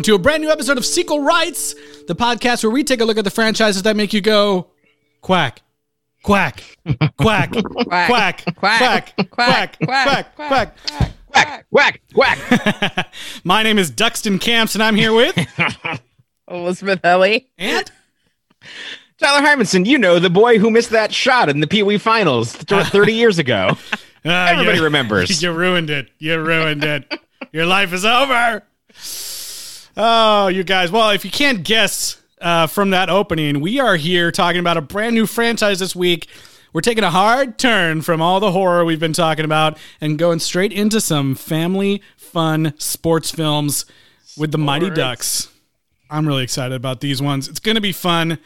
welcome to a brand new episode of Sequel Rights, the podcast where we take a look at the franchises that make you go quack, quack, quack, quack, quack, quack, quack, quack, quack. Whack, whack, whack. My name is Duxton Camps, and I'm here with Elizabeth Ellie. and Tyler Hymanson, you know, the boy who missed that shot in the Pee Wee finals 30 years ago. Ah, Everybody you- remembers. You ruined it. You ruined it. Your life is over. Oh, you guys. Well, if you can't guess uh, from that opening, we are here talking about a brand new franchise this week. We're taking a hard turn from all the horror we've been talking about and going straight into some family fun sports films with the Mighty Ducks. I'm really excited about these ones. It's going to be fun.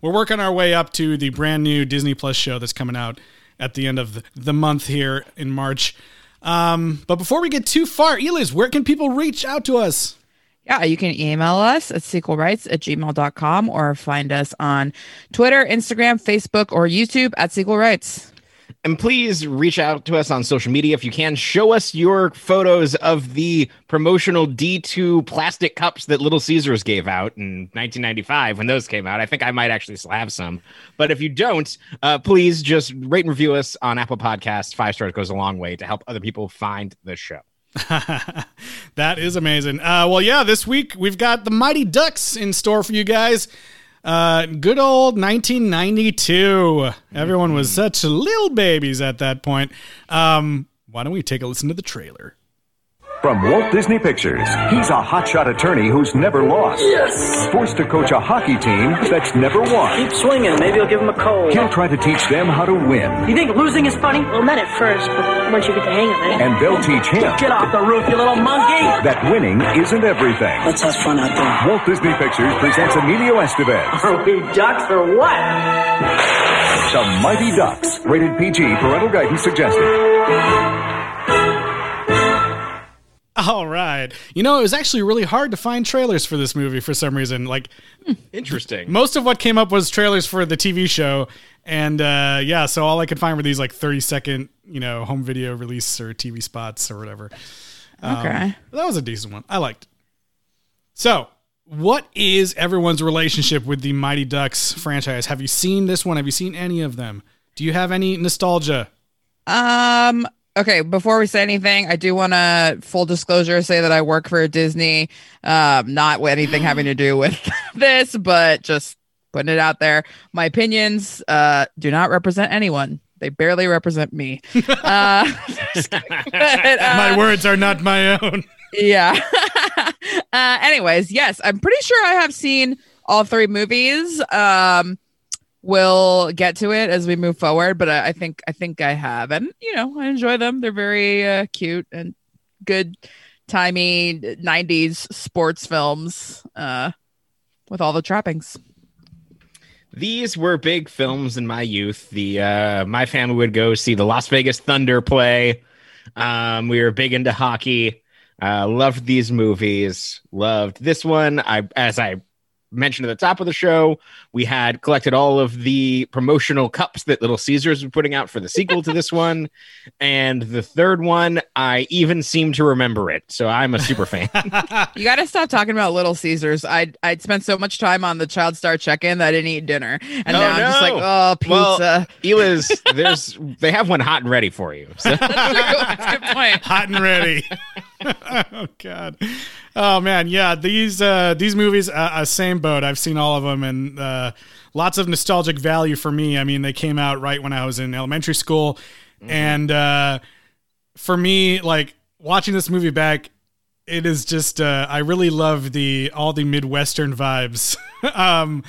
We're working our way up to the brand new Disney Plus show that's coming out at the end of the- the month here in March. Um, but before we get too far, Elias, where can people reach out to us? Yeah, you can email us at sequelrights at gmail.com or find us on Twitter, Instagram, Facebook, or YouTube at Sequel Rights. And please reach out to us on social media if you can. Show us your photos of the promotional D2 plastic cups that Little Caesars gave out in 1995 when those came out. I think I might actually still have some. But if you don't, uh, please just rate and review us on Apple Podcasts. Five stars goes a long way to help other people find the show. that is amazing. Uh, well, yeah, this week we've got the Mighty Ducks in store for you guys. Uh, good old 1992. Everyone was such little babies at that point. Um, why don't we take a listen to the trailer? From Walt Disney Pictures, he's a hotshot attorney who's never lost. Yes! Forced to coach a hockey team that's never won. Keep swinging. Maybe I'll give him a cold. He'll try to teach them how to win. You think losing is funny? Well, not at first, but once you get the hang of it. And they'll teach him Get off the roof, you little monkey! that winning isn't everything. Let's have fun out there. Walt Disney Pictures presents Emilio Estevez, Are we ducks or what? The Mighty Ducks. Rated PG, parental guidance suggested. All right. You know, it was actually really hard to find trailers for this movie for some reason. Like, Interesting. most of what came up was trailers for the TV show. And uh, yeah, so all I could find were these like 30 second, you know, home video release or TV spots or whatever. Okay. That was a decent one. I liked it. So, what is everyone's relationship with the Mighty Ducks franchise? Have you seen this one? Have you seen any of them? Do you have any nostalgia? Um. Okay. Before we say anything, I do want to full disclosure say that I work for Disney. Um, not with anything having to do with this, but just putting it out there. My opinions uh do not represent anyone. They barely represent me. uh. But, uh, My words are not my own. yeah. uh, anyways, yes, I'm pretty sure I have seen all three movies. Um, we'll get to it as we move forward, but I, I think I think I have, and you know, I enjoy them. They're very uh, cute and good, timey '90s sports films uh, with all the trappings. These were big films in my youth. The uh, my family would go see the Las Vegas Thunder play. Um, we were big into hockey. Uh, loved these movies. Loved this one. I as I mentioned at the top of the show, we had collected all of the promotional cups that Little Caesars were putting out for the sequel to this one, and the third one I even seem to remember it. So I'm a super fan. You got to stop talking about Little Caesars. I I'd spent so much time on the Child Star check-in that I didn't eat dinner, and Oh, now I'm just like, no. oh, Well, pizza. Eliz, there's they have one hot and ready for you. So. That's a good point. hot and ready. oh god. Oh man, yeah. These uh, these movies, uh, uh, same boat. I've seen all of them, and uh, lots of nostalgic value for me. I mean, they came out right when I was in elementary school, and uh, for me, like watching this movie back, it is just uh, I really love the all the midwestern vibes. um,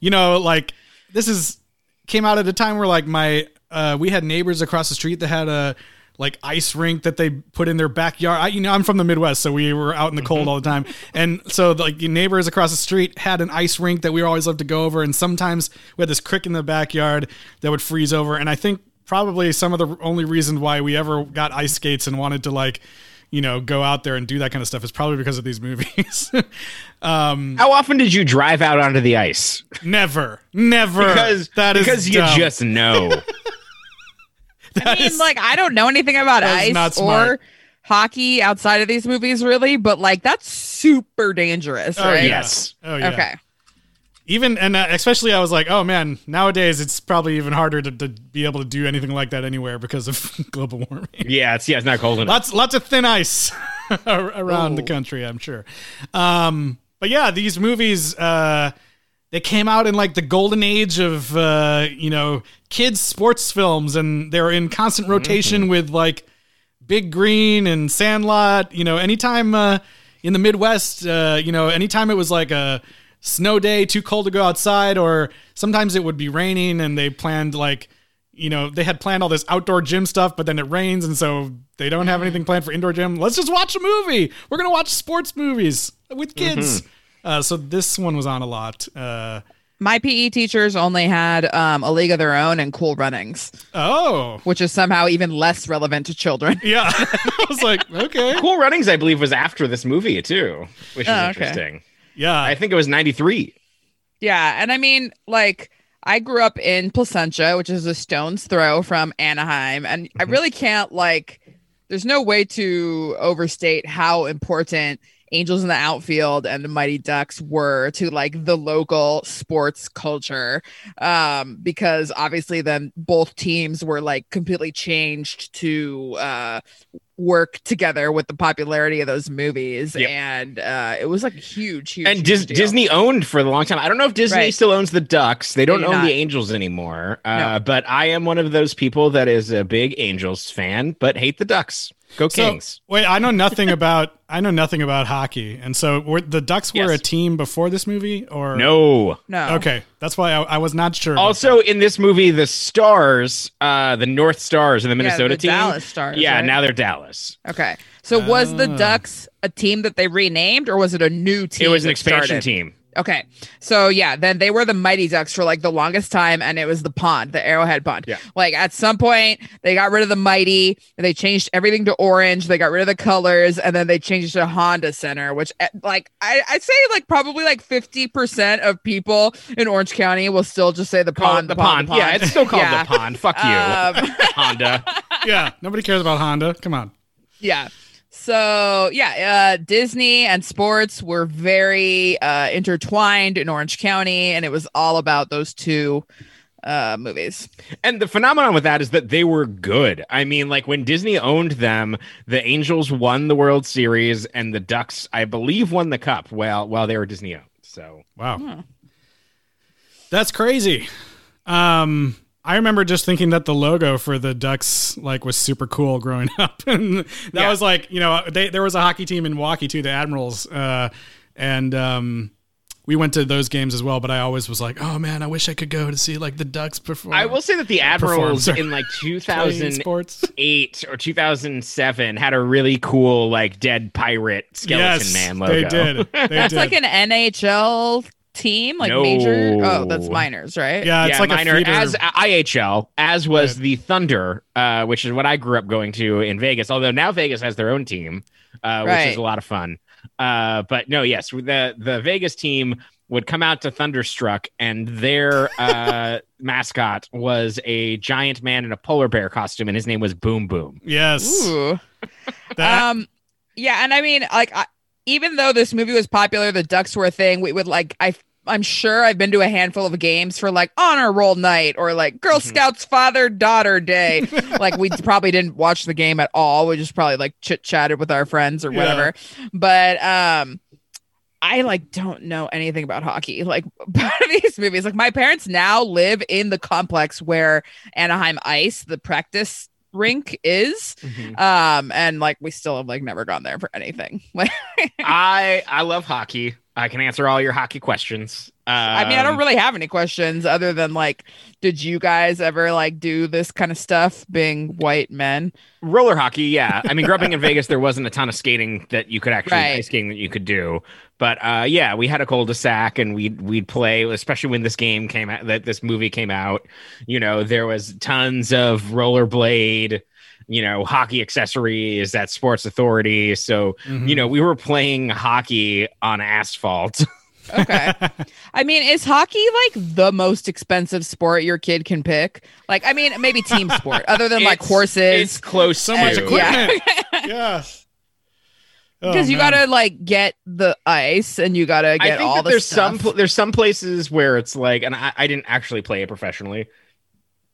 you know, like this is came out at a time where like my uh, we had neighbors across the street that had a like ice rink that they put in their backyard. I, you know, I'm from the Midwest, so we were out in the cold all the time, and so like the neighbors across the street had an ice rink that we always loved to go over, and sometimes we had this creek in the backyard that would freeze over, and I think probably some of the only reason why we ever got ice skates and wanted to like you know go out there and do that kind of stuff is probably because of these movies um How often did you drive out onto the ice? never never Because that is because you dumb. just know. I mean, is- like I don't know anything about ice not or hockey outside of these movies, really, but like that's super dangerous, Oh, right? Yes. Oh yeah. Okay. Even and uh, especially, I was like, oh man, nowadays it's probably even harder to, to be able to do anything like that anywhere because of global warming. Yeah, it's yeah, it's not cold enough. lots lots of thin ice ar- around the country i'm sure um but yeah these movies uh they came out in like the golden age of uh you know kids sports films and they're in constant rotation with like big green and sandlot you know anytime uh in the midwest uh you know anytime it was like a snow day too cold to go outside or sometimes it would be raining and they planned like you know, they had planned all this outdoor gym stuff, but then it rains, and so they don't have anything planned for indoor gym. Let's just watch a movie. We're gonna watch sports movies with kids. Uh, so this one was on a lot. Uh, My PE teachers only had um, a league of their own and cool runnings, oh, which is somehow even less relevant to children. yeah. I was like, okay, Cool Runnings, I believe, was after this movie too, which is Oh, okay. interesting. yeah. I think it was '93. Yeah, and I mean, like, I grew up in Placentia, which is a stone's throw from Anaheim, and I really can't like. There's no way to overstate how important Angels in the Outfield and the Mighty Ducks were to like the local sports culture, um, because obviously then both teams were like completely changed to uh, work together with the popularity of those movies, Yep. and uh, it was like huge, huge. And Dis-. Disney owned for the long time. I don't know if Disney Right. still owns the Ducks. They don't do own not. the Angels anymore. Uh, No. But I am one of those people that is a big Angels fan, but hate the Ducks. Go So Kings. wait, I know nothing about I know nothing about hockey, and so were the Ducks were Yes. a team before this movie, or no. no, Okay, that's why I, I was not sure. Also, in this movie, the Stars, uh, the North Stars, and the Minnesota the team, Dallas Stars, yeah, right? now they're Dallas. Okay. So was the Ah. Ducks a team that they renamed or was it a new team? It was an expansion started? team. Okay. So yeah, then they were the Mighty Ducks for like the longest time and it was the pond, the Arrowhead pond. Yeah. Like at some point they got rid of the Mighty, and they changed everything to orange, they got rid of the colors and then they changed it to Honda Center, which eh, like I I'd say like probably like 50% of people in Orange County will still just say the Call pond, it the pond. Yeah, it's still called Yeah. the pond. Fuck you, Um, Honda. yeah, nobody cares about Honda. Come on. Yeah. So yeah, uh, Disney and sports were very uh, intertwined in Orange County, and it was all about those two uh, movies. And the phenomenon with that is that they were good. I mean, like when Disney owned them, the Angels won the World Series, and the Ducks, I believe, won the Cup while while they were Disney owned. So Wow. That's crazy. Um I remember just thinking that the logo for the Ducks like was super cool growing up. and that Yeah. was like, you know, they, there was a hockey team in Milwaukee too, the Admirals. Uh and um we went to those games as well, but I always was like, "Oh man, I wish I could go to see like the Ducks perform." I will say that the Admirals in like 2008 or 2007 had a really cool like dead pirate skeleton yes, man logo. They did. They That's did. like an NHL team, like No. major. Oh, that's minors, right? yeah, it's yeah, like minor a feeder. as IHL, as was Right. the Thunder, uh, which is what I grew up going to in Vegas. Although now Vegas has their own team, uh, which is a lot of fun. Uh, but no, yes, the the Vegas team would come out to Thunderstruck, and their uh, mascot was a giant man in a polar bear costume, and his name was Boom Boom. yes. Ooh. That- Um, yeah, and I mean, like, I, even though this movie was popular, the Ducks were a thing. We would like, I, I'm sure I've been to a handful of games for like honor roll night or like Girl Mhm. Scouts Father Daughter Day. like, we probably didn't watch the game at all. We just probably like chit chatted with our friends or Yeah. whatever. But um. I like don't know anything about hockey. Like part of these movies, like my parents now live in the complex where Anaheim Ice, the practice rink, is um and like we still have like never gone there for anything like I I love hockey. I can answer all your hockey questions. Um, i mean i don't really have any questions other than like did you guys ever like do this kind of stuff being white men roller hockey. Yeah, I mean, growing up in Vegas, there wasn't a ton of skating that you could actually Right. ice skating that you could do. But uh, yeah, we had a cul-de-sac, and we'd we'd play, especially when this game came out, that this movie came out. You know, there was tons of rollerblade. You know, hockey accessories at Sports Authority. So Mhm. you know, we were playing hockey on asphalt. okay i mean is hockey like the most expensive sport your kid can pick like i mean maybe team sport other than like It's- horses It's close. so much to. equipment. yeah. Oh, because you man. gotta like get the ice and you gotta I get think all that the there's stuff. some pl- there's some places where it's like, and I, I didn't actually play it professionally,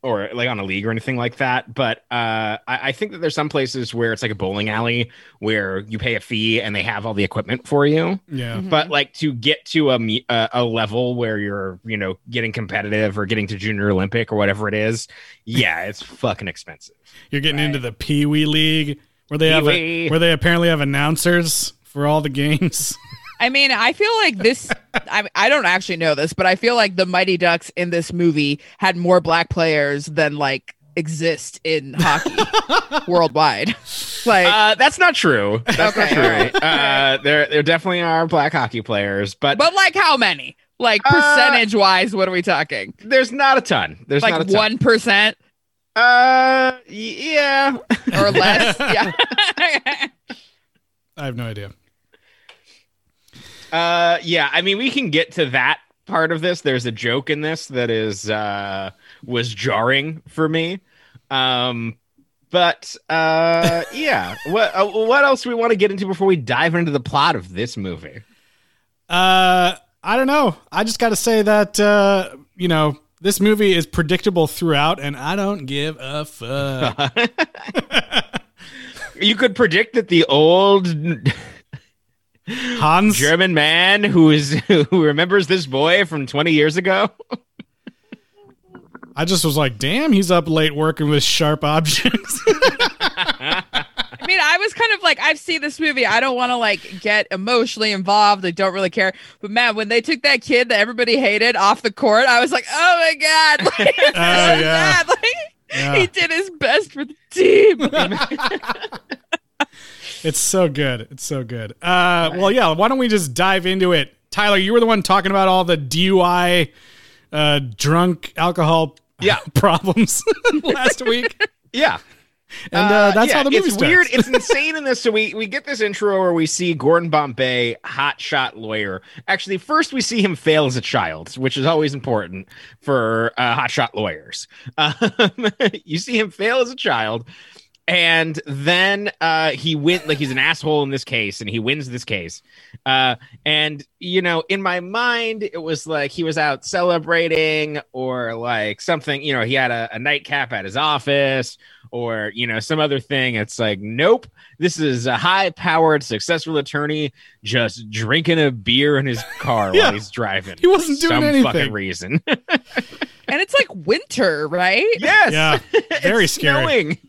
or like on a league or anything like that. But uh, I, I think that there's some places where it's like a bowling alley where you pay a fee and they have all the equipment for you. Yeah. Mhm. But like to get to a a, a level where you're you know getting competitive or getting to junior Olympic or whatever it is, yeah, it's fucking expensive. You're getting into the Pee Wee League where they have Pee-wee. a, where they apparently have announcers for all the games. I mean, I feel like this. I I don't actually know this, but I feel like the Mighty Ducks in this movie had more black players than like exist in hockey worldwide. Like, Uh, that's not true. That's Okay, not true. alright, Uh, there there definitely are black hockey players, but, but like how many? Like Uh, percentage wise, what are we talking? there's not a ton. There's Like one percent Uh, yeah. or less? yeah. I have no idea. Uh, yeah. I mean, we can get to that part of this. There's a joke in this that is uh was jarring for me. Um, but uh, yeah. What uh, what else do we want to get into before we dive into the plot of this movie? Uh, I don't know. I just got to say that uh, you know this movie is predictable throughout, and I don't give a fuck. You could predict that the old Hans, German man who is who remembers this boy from 20 years ago. I just was like, damn, he's up late working with sharp objects. I mean, I was kind of like, I've seen this movie. I don't want to like get emotionally involved. I don't really care. But man, when they took that kid that everybody hated off the court, I was like, oh my god, like, oh, it's Oh, yeah. Like, Yeah. he did his best for the team. It's so good. It's so good. Uh, well, yeah. Why don't we just dive into it? Tyler, you were the one talking about all the DUI, uh, drunk alcohol Yeah. problems last week, Yeah. and uh, that's yeah, how the movie it's starts. weird. It's insane in this. So we we get this intro where we see Gordon Bombay, hotshot lawyer. Actually, first we see him fail as a child, which is always important for uh, hotshot lawyers. Um, you see him fail as a child. And then uh, he went like he's an asshole in this case, and he wins this case. Uh, and you know, in my mind, it was like he was out celebrating, or like something. You know, he had a, a nightcap at his office, or you know some other thing it's like nope this is a high powered successful attorney just drinking a beer in his car Yeah. while he's driving He wasn't for doing some anything. fucking reason and it's like winter, right? yes Yeah, very It's scary.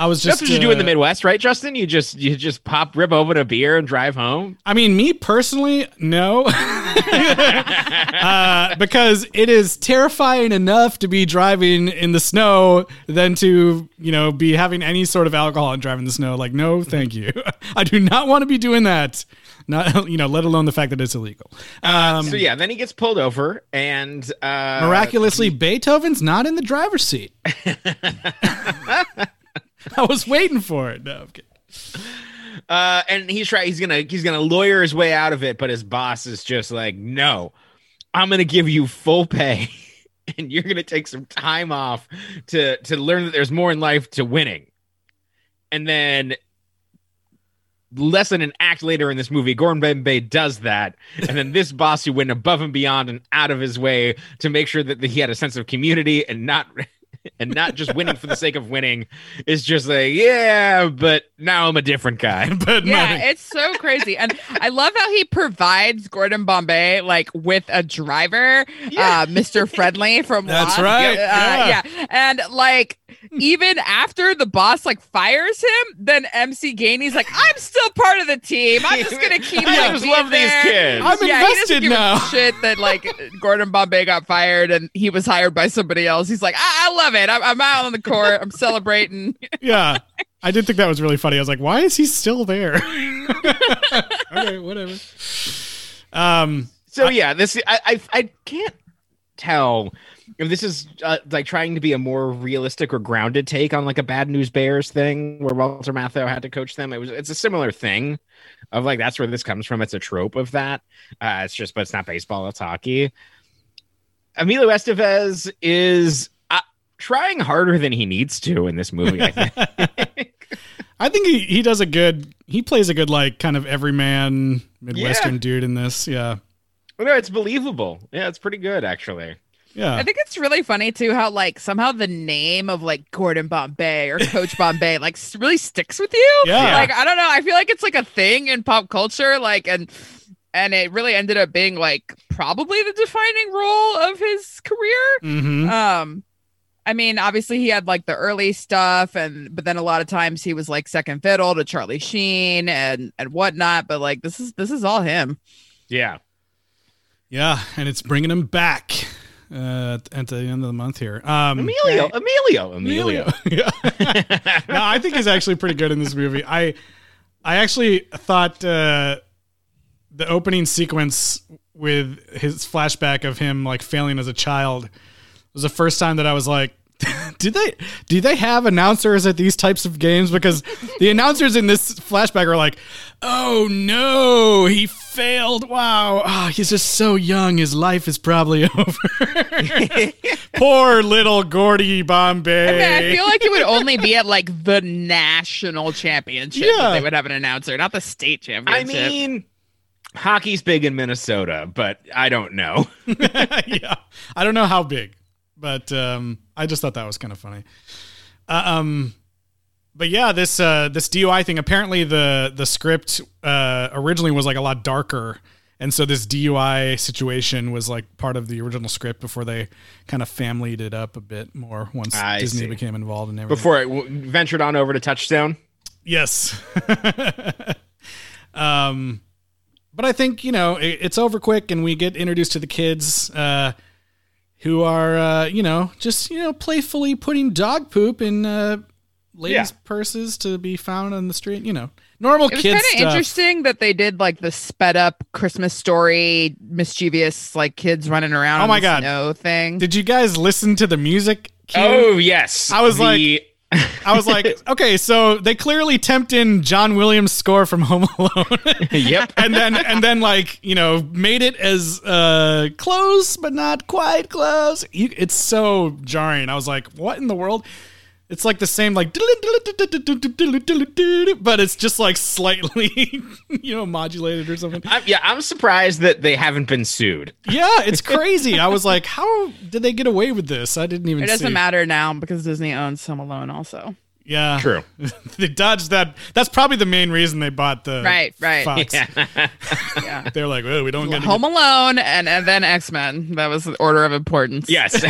I was just. that's what you do in the uh, midwest right justin you just you just pop rip open a beer and drive home I mean, me personally, no, uh, because it is terrifying enough to be driving in the snow than to you know be having any sort of alcohol and driving in the snow. Like, no, thank you. I do not want to be doing that. Not you know, let alone the fact that it's illegal. Um, so yeah then he gets pulled over and uh miraculously, Beethoven's not in the driver's seat. I was waiting for it. No. Uh, and he's trying. He's gonna he's gonna lawyer his way out of it, but his boss is just like, no, I'm gonna give you full pay, and you're gonna take some time off to to learn that there's more in life to winning. And then, less than an act later in this movie, Gordon Bombay does that, and then this boss who went above and beyond and out of his way to make sure that he had a sense of community and not. And not just winning for the sake of winning is just like, yeah, but now I'm a different guy. But Yeah, money. it's so crazy. And I love how he provides Gordon Bombay like with a driver, uh, Mr. Friendly from That's Lost. right, Uh, yeah. yeah. And like even after the boss like fires him, then MC Gainey's like, I'm still part of the team. I'm just gonna keep I like, just being love these kids. I'm yeah, he invested doesn't give a now. shit that like Gordon Bombay got fired and he was hired by somebody else. He's like, I, I love it. I'm, I'm out on the court. I'm celebrating. yeah. I did think that was really funny. I was like, why is he still there? okay, whatever. Um, So yeah, this I, I I can't tell if this is uh, like trying to be a more realistic or grounded take on like a bad news bears thing where Walter Matthau had to coach them. It was it's a similar thing of like that's where this comes from. It's a trope of that. Uh, it's just but it's not baseball. It's hockey. Emilio Estevez is uh, trying harder than he needs to in this movie. I think. I think he, he does a good. He plays a good like kind of everyman Midwestern Yeah. dude in this. Yeah, Well, no, it's believable. Yeah, it's pretty good actually. Yeah. I think it's really funny too how like somehow the name of like Gordon Bombay or Coach Bombay like really sticks with you. Yeah. Like I don't know, I feel like it's like a thing in pop culture like and and it really ended up being like probably the defining role of his career. hmm Um I mean, obviously he had like the early stuff and but then a lot of times he was like second fiddle to Charlie Sheen and and whatnot, but like this is this is all him. Yeah. Yeah, and it's bringing him back uh, at the end of the month here. Um, Emilio, Emilio, Emilio. yeah. no, I think he's actually pretty good in this movie. I I actually thought uh, the opening sequence with his flashback of him like failing as a child was the first time that I was like, did they do they have announcers at these types of games? Because the announcers in this flashback are like, oh no, he failed. Wow, oh, he's just so young. His life is probably over. Poor little Gordy Bombay. I, mean, I feel like it would only be at like the national championship that Yeah. they would have an announcer, not the state championship. I mean, hockey's big in Minnesota, but I don't know. yeah, I don't know how big, but um, I just thought that was kind of funny. Uh, um, but yeah, this uh, this DUI thing. Apparently, the the script uh, originally was like a lot darker, and so this DUI situation was like part of the original script before they kind of familyed it up a bit more once I Disney see. became involved and everything. Before it w- ventured on over to Touchstone. Yes. um, but I think you know it, it's over quick, and we get introduced to the kids, uh, who are uh, you know just you know playfully putting dog poop in uh, ladies' Yeah. purses to be found on the street. You know, normal It was kid kind of interesting that they did like the sped up Christmas story, mischievous like kids running around. Oh my God. no thing. Did you guys listen to the music? cue? Oh yes, I was The- I was like, okay, so they clearly tempt in John Williams' score from Home Alone. yep. and then and then like you know made it as uh close but not quite close You- it's so jarring i was like what in the world it's like the same like but it's just like slightly you know modulated or something I'm, yeah, I'm surprised that they haven't been sued. yeah it's crazy i was like how did they get away with this i didn't even it doesn't see. matter now because Disney owns Home Alone also. Yeah True. they dodged that that's probably the main reason they bought the Right, right. Fox. Yeah. they're like oh we don't get Home Alone and, and then X Men. That was the order of importance. Yes.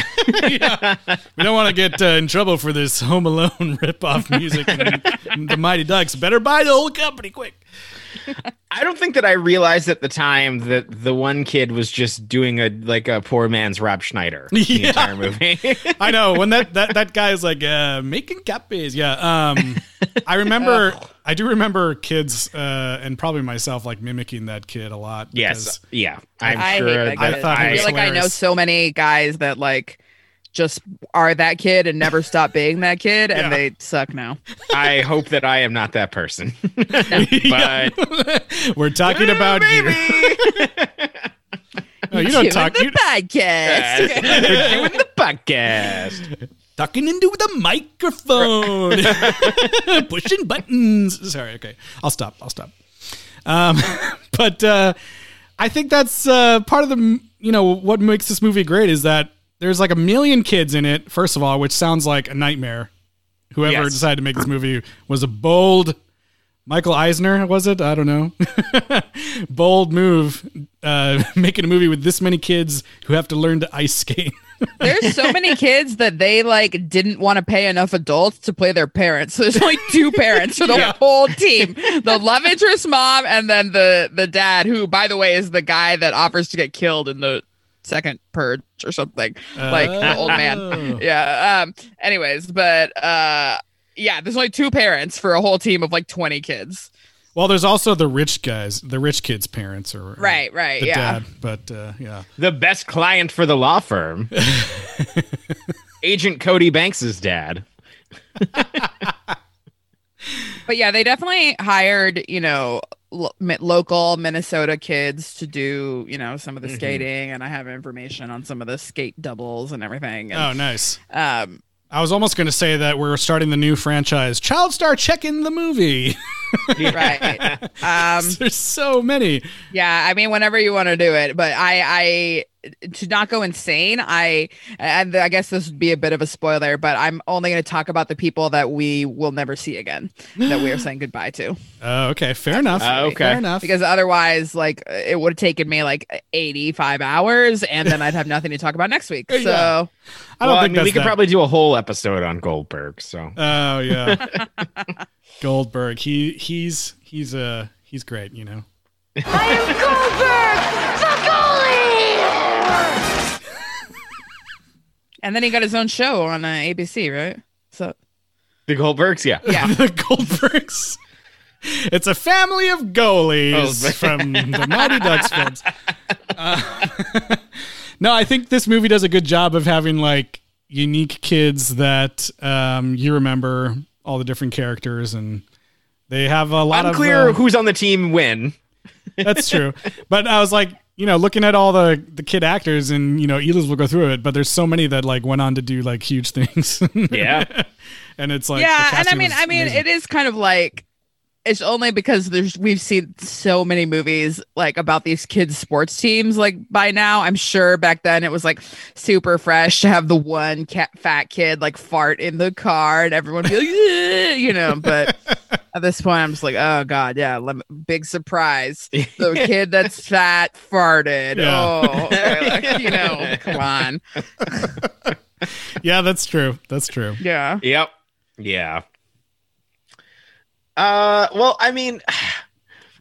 yeah. We don't want to get uh, in trouble for this Home Alone ripoff music and, and the Mighty Ducks. Better buy the whole company quick. I don't think that I realized at the time that the one kid was just doing a like a poor man's Rob Schneider the Yeah. entire movie. I know when that that that guy is like uh, making copies. Yeah. Um, I remember. I do remember kids uh, and probably myself like mimicking that kid a lot. yes. Yeah. I'm I sure. hate that I thought I, feel like I know so many guys that like just are that kid and never stop being that kid, and Yeah. they suck now. I hope that I am not that person. but We're talking about you. No, you don't Doing talk. the You podcast. we're doing the podcast. talking into the microphone, pushing buttons. Sorry, okay, I'll stop. I'll stop. Um, but uh, I think that's uh, part of the you know what makes this movie great is that there's like a million kids in it. First of all, which sounds like a nightmare. Whoever Yes. decided to make this movie was a bold. Michael Eisner was it? I don't know. bold move, uh, making a movie with this many kids who have to learn to ice skate. There's so many kids that they like didn't want to pay enough adults to play their parents. So there's only two parents for the whole team: the love interest mom and then the the dad, who, by the way, is the guy that offers to get killed in the second purge or something, like the old Oh. man. Yeah. Um. Anyways, but uh, yeah, there's only two parents for a whole team of like 20 kids. Well, there's also the rich guys, the rich kids' parents, or or Right, right, the yeah. dad. But uh, yeah, The best client for the law firm. Agent Cody Banks's dad. But yeah, they definitely hired, you know, lo- local Minnesota kids to do, you know, some of the Mm-hmm. skating, and I have information on some of the skate doubles and everything. oh, nice. um, I was almost going to say that we're starting the new franchise, Child Star Check in the movie. right. Um, There's so many. yeah, I mean, whenever you want to do it, but I, I to not go insane. I, and I guess this would be a bit of a spoiler, but I'm only going to talk about the people that we will never see again, that we are saying goodbye to. Oh, okay, fair enough. Uh, okay. fair enough. Because otherwise, like, it would have taken me like 85 hours, and then I'd have nothing to talk about next week. So. Yeah. I don't well, I think mean, we could that- probably do a whole episode on Goldberg. So Oh yeah, Goldberg. He he's he's uh he's great. You know. And then he got his own show on uh, ABC, right? So the Goldbergs, yeah. yeah, the Goldbergs. It's a family of goalies Oh, from the Mighty Ducks films. Uh, no, I think this movie does a good job of having like unique kids that um, you remember all the different characters, and they have a lot Unclear of. uh, who's on the team when. that's true, but I was like, you know, looking at all the the kid actors, and you know, Eliz will go through it, but there's so many that like went on to do like huge things. Yeah. and it's like yeah, and I mean, I mean, amazing. it is kind of like it's only because there's we've seen so many movies like about these kids sports teams like by now i'm sure back then it was like super fresh to have the one cat fat kid like fart in the car and everyone be like "Yeah," you know but at this point i'm just like oh god yeah lem- big surprise the kid that's fat farted Yeah. oh okay, like, you know come on yeah, that's true. That's true. yeah Yep. Yeah. Uh, well, I mean,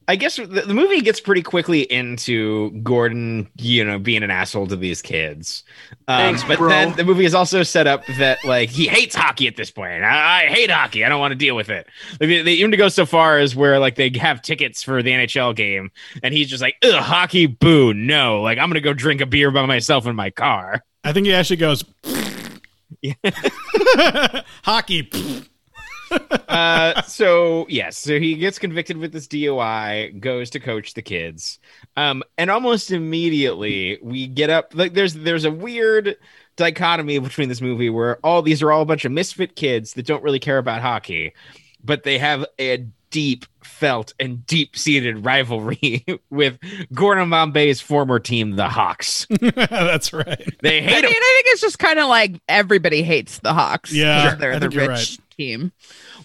I guess the, the movie gets pretty quickly into Gordon, you know, being an asshole to these kids. Um, Thanks, but bro. then the movie is also set up that like he hates hockey at this point. I, I hate hockey. I don't want to deal with it. Like, they, they even go so far as where like they have tickets for the NHL game, and he's just like, "Ugh, hockey, boo, no! Like I'm gonna go drink a beer by myself in my car." I think he actually goes. Hockey. uh, so yes, so he gets convicted with this DUI, goes to coach the kids, um, and almost immediately we get up. Like there's there's a weird dichotomy between this movie where all these are all a bunch of misfit kids that don't really care about hockey, but they have a deep felt and deep seated rivalry with Gordon Bombay's former team, the Hawks. That's right. They hate. I mean, him. I think it's just kind of like everybody hates the Hawks. Yeah, they're the think you're rich team.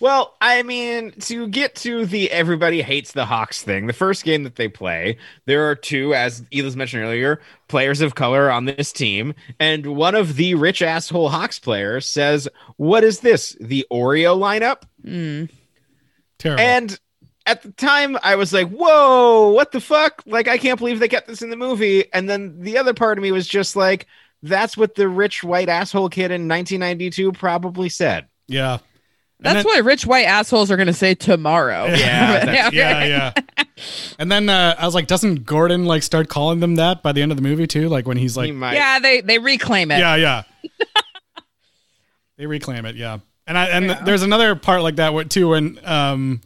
Well, I mean, to get to the everybody hates the Hawks thing, the first game that they play, there are two, as Eliz mentioned earlier, players of color on this team. And one of the rich asshole Hawks players says, What is this? The Oreo lineup? Mm. Terrible. And at the time, I was like, Whoa, what the fuck? Like, I can't believe they kept this in the movie. And then the other part of me was just like, That's what the rich white asshole kid in 1992 probably said. yeah. And That's then- what rich white assholes are going to say tomorrow. Yeah, that's- Yeah, yeah. And then uh, I was like, doesn't Gordon like start calling them that by the end of the movie too? Like when he's like, He Yeah, they they reclaim it. yeah, yeah. they reclaim it, yeah. And I and there's another part like that where- too when um,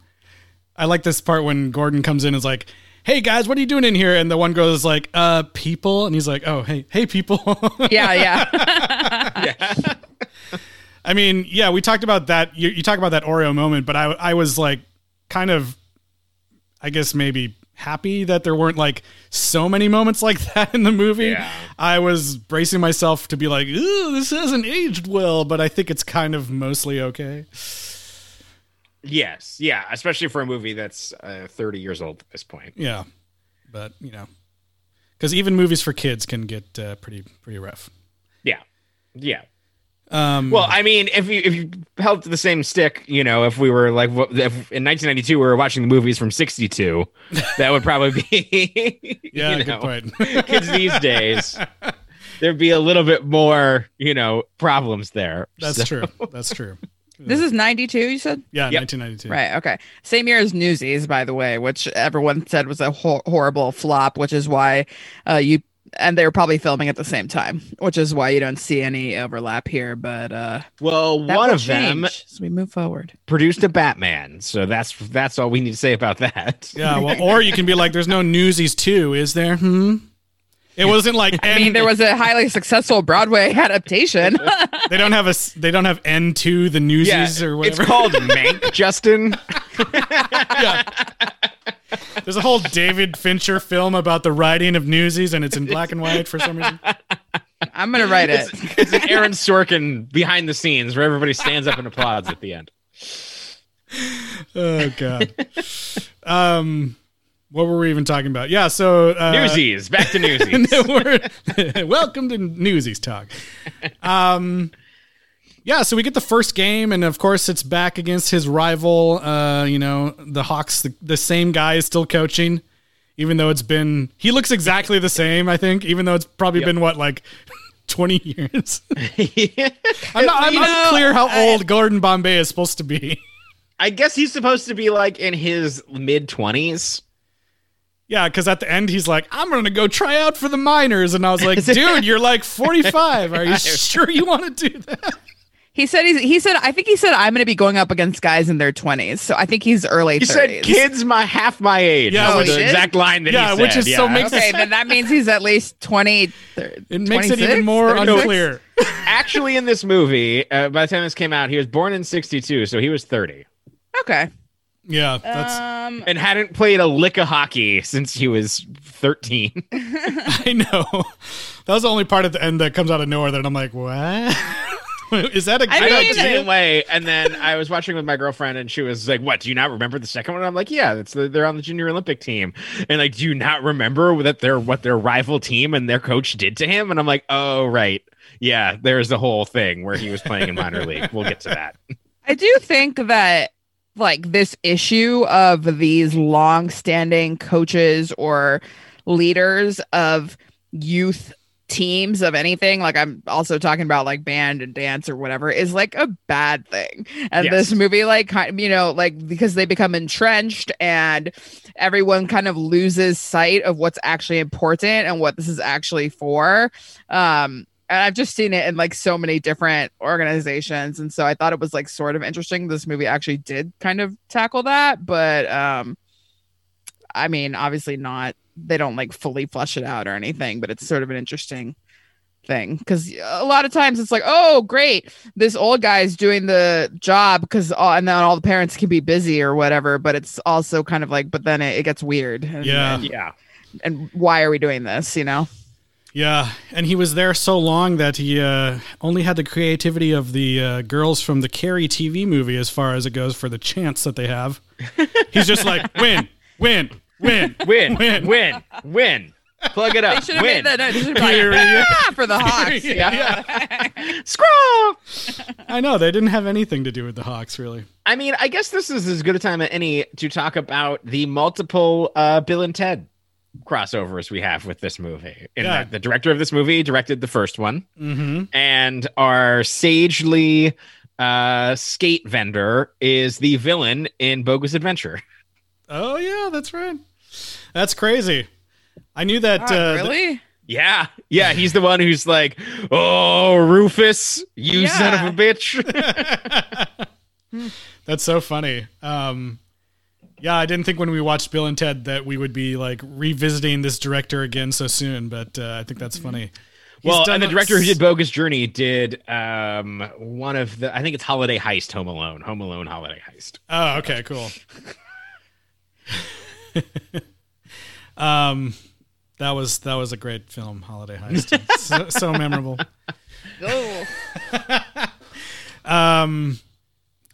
I like this part when Gordon comes in and is like, "Hey guys, what are you doing in here?" And the one girl is like, "Uh, people," and he's like, "Oh, hey, hey, people." yeah, yeah, yeah. I mean, yeah, we talked about that. You, you talk about that Oreo moment, but I, I was like, kind of, I guess maybe happy that there weren't like so many moments like that in the movie. Yeah. I was bracing myself to be like, ooh, this hasn't aged well, but I think it's kind of mostly okay. Yes, yeah, especially for a movie that's uh, 30 years old at this point. Yeah, but you know, because even movies for kids can get uh, pretty pretty rough. Yeah, yeah. Um, Well, I mean, if you if you held to the same stick, you know, if we were like if in 1992 we were watching the movies from 62, that would probably be yeah, you good point. kids these days. There'd be a little bit more, you know, problems there. That's So- true. That's true. This is 92, you said? Yeah, Yep. 1992. Right. Okay. Same year as Newsies, by the way, which everyone said was a hor- horrible flop, which is why uh, you and they were probably filming at the same time, which is why you don't see any overlap here. But uh, Well, one of them change as we move forward. produced a Batman, so that's that's all we need to say about that. Yeah, well, or you can be like, "There's no Newsies too, is there?" Hmm. It wasn't like I mean, there was a highly successful Broadway adaptation. they don't have a s- they don't have N two the Newsies or whatever. it's called Mank, Justin. yeah. There's a whole David Fincher film about the writing of Newsies, and it's in black and white for some reason. I'm gonna write it. It's an Aaron Sorkin behind the scenes where everybody stands up and applauds at the end. Oh god. Um, what were we even talking about? Yeah. So uh, Newsies, back to Newsies. We're- Welcome to Newsies Talk. Um, yeah, so we get the first game, and of course, it's back against his rival. Uh, you know, the Hawks. The, the same guy is still coaching, even though it's been. He looks exactly the same. I think, even though it's probably been what like. 20 years. I'm, not, I'm unclear how old Gordon Bombay is supposed to be. I guess he's supposed to be like in his mid twenties. Yeah, because at the end he's like, "I'm gonna go try out for the minors," and I was like, "Dude, you're like 45. Are you sure you want to do that?" He said he's, he said I think he said I'm going to be going up against guys in their 20s. So I think he's early He 30s. said, "Kids, my half my age." Yeah, Yeah, which- the exact line that Yeah, he which said. is so yeah. makes- Okay, then that means he's at least 20. It makes it even more 36? unclear. Actually, in this movie, uh, by the time this came out, he was born in '62, so he was 30 Okay. Yeah, that's Um, and hadn't played a lick of hockey since he was 13. I know. That was the only part at the end that comes out of nowhere that I'm like, what? Is that a good I I mean- the same way. And then I was watching with my girlfriend, and she was like, "What? Do you not remember the second one?" I'm like, "Yeah, it's the, they're on the junior Olympic team." And like, do you not remember that they're what their rival team and their coach did to him? And I'm like, "Oh, right, yeah." There's the whole thing where he was playing in minor league. We'll get to that. I do think that like this issue of these long-standing coaches or leaders of youth teams of anything like i'm also talking about like band and dance or whatever is like a bad thing and Yes. this movie like kind of you know like because they become entrenched and everyone kind of loses sight of what's actually important and what this is actually for um and I've just seen it in like so many different organizations. And so I thought it was like sort of interesting. This movie actually did kind of tackle that, but um I mean, obviously not they don't like fully flush it out or anything, but it's sort of an interesting thing because a lot of times it's like, oh, great, this old guy's doing the job because, and then all the parents can be busy or whatever. But it's also kind of like, but then it, it gets weird. And, Yeah. and, Yeah, and why are we doing this? You know? Yeah, and he was there so long that he uh, only had the creativity of the uh, girls from the Carrie TV movie as far as it goes for the chance that they have. He's just like win, win, win, win, win, win, win. Plug it up. Should have Win. made that. Should have been like, "Ah," for the Hawks. Yeah. Scroll. I know they didn't have anything to do with the Hawks, really. I mean, I guess this is as good a time as any to talk about the multiple uh, Bill and Ted crossovers we have with this movie. In Yeah. that the director of this movie directed the first one, Mm-hmm. and our sagely uh, skate vendor is the villain in Bogus Adventure. Oh yeah, that's right. That's crazy. I knew that. God, uh, really? Yeah, yeah, he's the one who's like, "Oh, Rufus, you son of a bitch." That's so funny. Um, yeah, I didn't think when we watched Bill and Ted that we would be like revisiting this director again so soon, but uh, I think that's funny. He's well, done and the a- director who did Bogus Journey did um, one of the, I think it's Holiday Heist, Home Alone, Home Alone, Holiday Heist. Oh, okay, cool. um, that was that was a great film, Holiday Heist. so, so memorable. Oh. Um,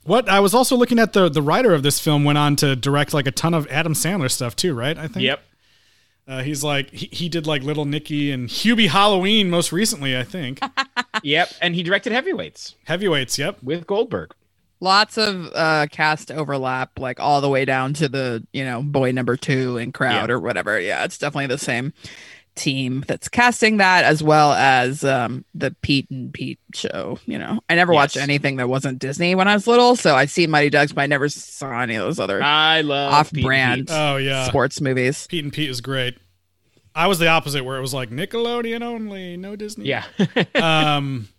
what I was also looking at the the writer of this film went on to direct like a ton of Adam Sandler stuff too, right? I think. Yep. Uh, he's like he, he did like Little Nicky and Hubie Halloween most recently, I think. Yep, and he directed Heavyweights Heavyweights, yep. with Goldberg. Lots of uh, cast overlap, like all the way down to the you know boy number two and crowd Yeah. or whatever. Yeah, it's definitely the same team that's casting that, as well as um, the Pete and Pete show. You know, I never watched anything that wasn't Disney when I was little, so I seen Mighty Ducks, but I never saw any of those other I love off-brand Pete and Oh yeah. sports movies. Pete and Pete is great. I was the opposite where it was like Nickelodeon only, no Disney. Yeah. Um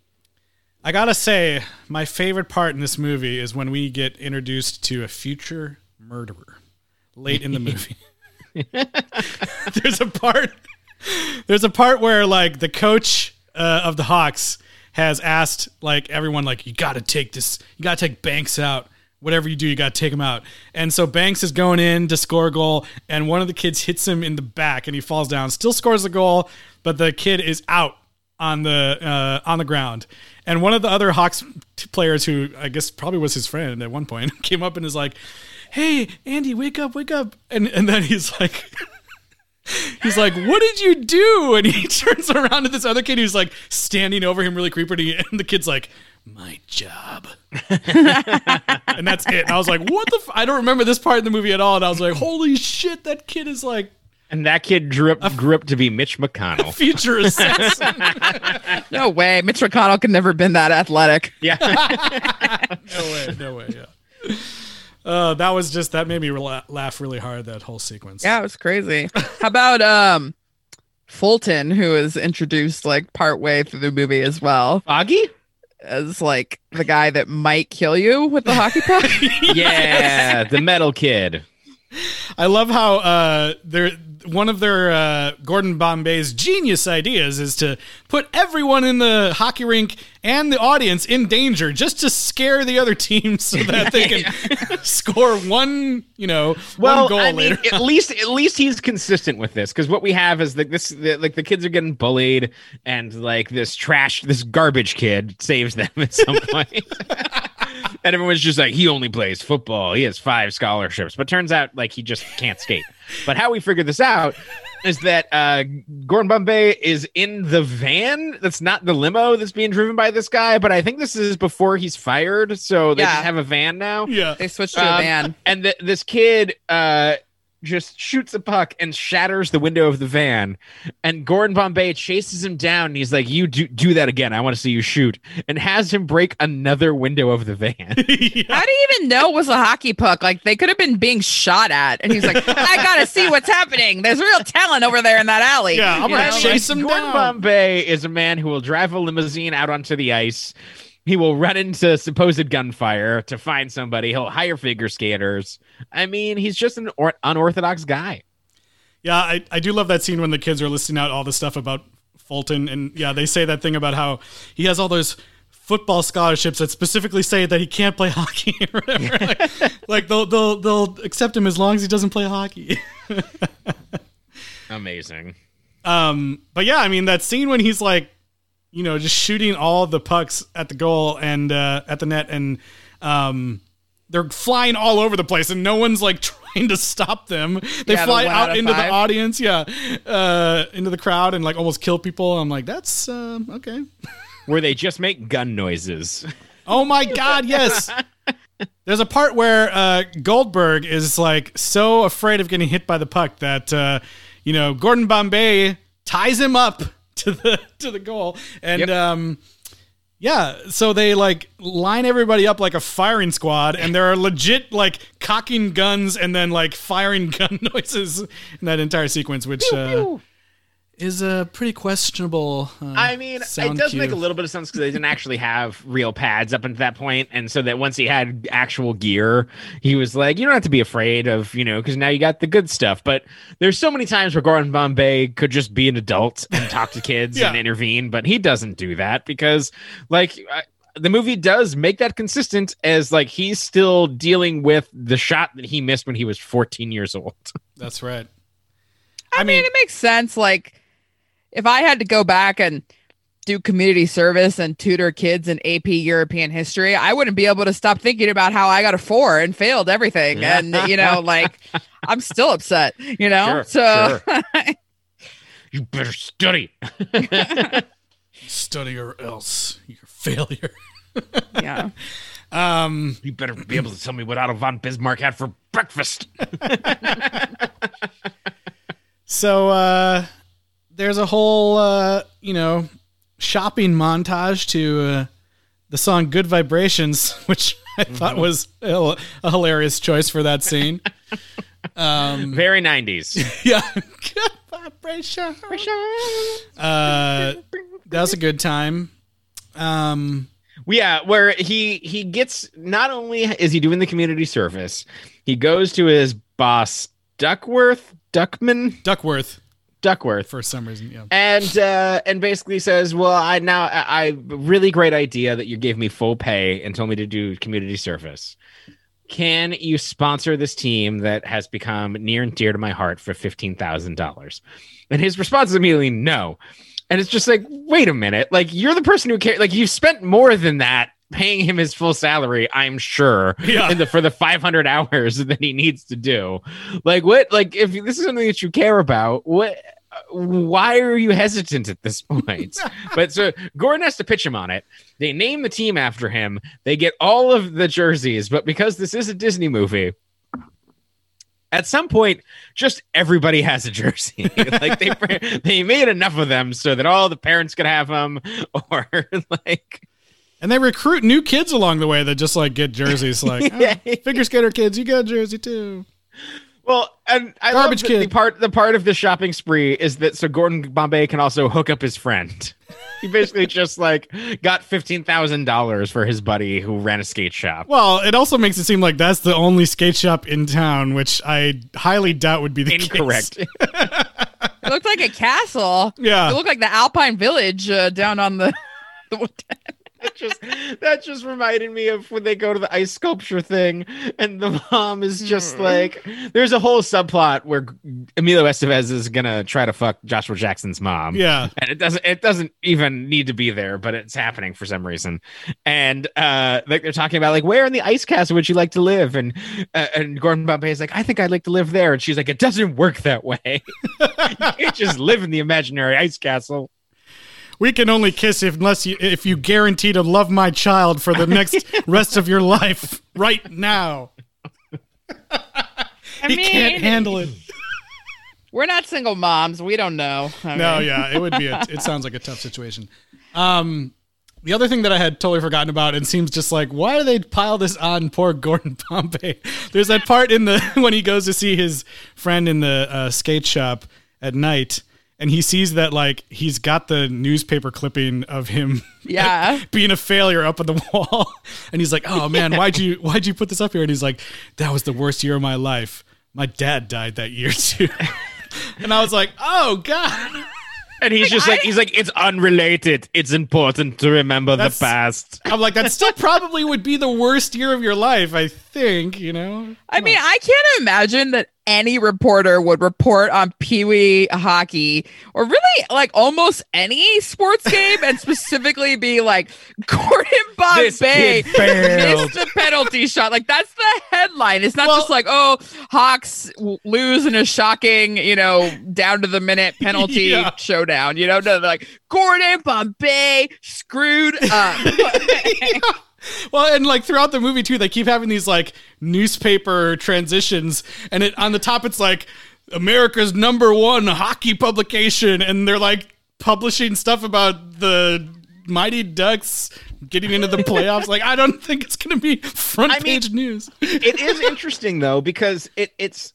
I gotta say, my favorite part in this movie is when we get introduced to a future murderer late in the movie. There's a part There's a part where like the coach uh, of the Hawks has asked like everyone like you got to take this, you got to take Banks out. Whatever you do, you got to take him out. And so Banks is going in to score a goal, and one of the kids hits him in the back, and he falls down. Still scores the goal, but the kid is out on the uh, on the ground. And one of the other Hawks players, who I guess probably was his friend at one point, came up and is like, "Hey, Andy, wake up, wake up!" And and then he's like. He's like, "What did you do?" And he turns around to this other kid who's like standing over him, really creepy. And the kid's like, "My job," and that's it. And I was like, "What the?" I don't remember this part in the movie at all. And I was like, "Holy shit, that kid is like And that kid grew up, grew up to be Mitch McConnell. future assassin." No way. Mitch McConnell could never been that athletic. Yeah. no way, no way. Yeah. Uh, that was just that made me rela- laugh really hard. That whole sequence. Yeah, it was crazy. How about um Fulton, who is introduced like part way through the movie as well, Foggy? as like the guy that might kill you with the hockey puck. Yeah, the metal kid. I love how uh, they're one of their uh, Gordon Bombay's genius ideas is to put everyone in the hockey rink and the audience in danger just to scare the other team so that they can score one, you know, Well, one goal I mean, later. at least at least he's consistent with this because what we have is like this, the, like the kids are getting bullied, and like this trash, this garbage kid saves them at some point. And everyone's just like, he only plays football. He has five scholarships, but turns out like he just can't skate. But how we figured this out is that uh, Gordon Bombay is in the van. That's not the limo that's being driven by this guy, but I think this is before he's fired, so they Yeah. just have a van now. yeah. they switched to a Um, van. And th- this kid uh, just shoots a puck and shatters the window of the van. And Gordon Bombay chases him down. And he's like, "You do do that again. I want to see you shoot." And has him break another window of the van. yeah. How do you even know it was a hockey puck? Like they could have been being shot at. And he's like, I gotta see what's happening. There's real talent over there in that alley. Yeah, I'm You gonna know, chase like- him Gordon down. Bombay is a man who will drive a limousine out onto the ice. He will run into supposed gunfire to find somebody. He'll hire figure skaters. I mean, he's just an or- unorthodox guy. Yeah, I, I do love that scene when the kids are listing out all the stuff about Fulton. And yeah, they say that thing about how he has all those football scholarships that specifically say that he can't play hockey or whatever. like, like they'll, they'll, they'll accept him as long as he doesn't play hockey. Amazing. Um, but yeah, I mean, that scene when he's like, you know, just shooting all the pucks at the goal and uh, at the net and um, they're flying all over the place and no one's like trying to stop them. They Yeah, fly one out out of into the audience, yeah, uh, into the crowd and like almost kill people. I'm like, that's uh, okay. Where they just make gun noises. Oh my god, yes. There's a part where uh, Goldberg is like so afraid of getting hit by the puck that uh, you know Gordon Bombay ties him up to the to the goal, and Yep. um, yeah, so they like line everybody up like a firing squad, and there are legit like cocking guns and then like firing gun noises in that entire sequence, which uh, is a pretty questionable. Uh, I mean, it does cue. make a little bit of sense because they didn't actually have real pads up until that point, and so that once he had actual gear, he was like, "You don't have to be afraid of, you know, because now you got the good stuff." But there's so many times where Gordon Bombay could just be an adult and talk to kids Yeah. and intervene, but he doesn't do that because, like. I, the movie does make that consistent as like he's still dealing with the shot that he missed when he was 14 years old. That's right. I mean, it makes sense. Like, if I had to go back and do community service and tutor kids in AP European history, I wouldn't be able to stop thinking about how I got a four and failed everything. And, you know, like, I'm still upset, you know? Sure, so, You better study. Study or else you're a failure. yeah. Um, You better be able to tell me what Otto von Bismarck had for breakfast. so uh, there's a whole uh, you know shopping montage to uh, the song "Good Vibrations," which I thought was a, a hilarious choice for that scene. Um, Very 90s. yeah, good vibration. Uh, that was a good time. Um, yeah, where he he gets not only is he doing the community service, he goes to his boss Duckworth Duckman Duckworth. Duckworth. for some reason. Yeah. and uh, and basically says, "Well, I now I, I really great idea that you gave me full pay and told me to do community service. Can you sponsor this team that has become near and dear to my heart for fifteen thousand dollars?" And his response is immediately no. And it's just like, wait a minute, like you're the person who cares. Like you've spent more than that paying him his full salary, I'm sure, Yeah. in the, for the 500 hours that he needs to do. Like what? Like if this is something that you care about, what? why are you hesitant at this point? but so Gordon has to pitch him on it. They name the team after him. They get all of the jerseys, but because this is a Disney movie, at some point, just everybody has a jersey. like they they made enough of them so that all the parents could have them, or like And they recruit new kids along the way that just like get jerseys. Like, oh, figure skater kids, you got a jersey too. Well, and I Garbage love that the kid. part the part of the shopping spree is that so Gordon Bombay can also hook up his friend. He basically just like got fifteen thousand dollars for his buddy who ran a skate shop. Well, it also makes it seem like that's the only skate shop in town, which I highly doubt would be the Incorrect. case. It looked like a castle. Yeah. It looked like the Alpine Village uh, down on the. That just that just reminded me of when they go to the ice sculpture thing, and the mom is just like, there's a whole subplot where Emilio Estevez is gonna try to fuck Joshua Jackson's mom. Yeah. and it doesn't it doesn't even need to be there but it's happening for some reason. And uh like they're talking about like where in the ice castle would you like to live? And uh, and gordon bombay is like i think i'd like to live there. And she's like it doesn't work that way. You can't just live in the imaginary ice castle We can only kiss if unless you if you guarantee to love my child for the next rest of your life right now. I he mean, can't handle it. we're not single moms. We don't know. I No, mean, yeah, it would be. A, it sounds like a tough situation. Um, the other thing that I had totally forgotten about and seems just like why do they pile this on poor Gordon Bombay? There's that part in the when he goes to see his friend in the uh, skate shop at night. And he sees that like he's got the newspaper clipping of him Yeah. being a failure up on the wall. And he's like, Oh man, why'd you why'd you put this up here? And he's like, That was the worst year of my life. My dad died that year too. and I was like, Oh God. and he's just like he's like it's unrelated it's important to remember the past I'm like, that still probably would be the worst year of your life, I think, you know? I mean, I can't imagine that any reporter would report on Pee Wee hockey or really like almost any sports game and specifically be like, Gordon Bombay missed the penalty shot. Like, that's the headline. It's not Well- just like, oh, Hawks w- lose in a shocking, you know, down to the minute penalty Yeah. showdown. You know, no, they're like, Gordon Bombay screwed up. Well, and like throughout the movie too, they keep having these like newspaper transitions, and it on the top it's like America's number one hockey publication, and they're like publishing stuff about the Mighty Ducks getting into the playoffs. like, I don't think it's gonna be front I mean- page news. it is interesting though because it it's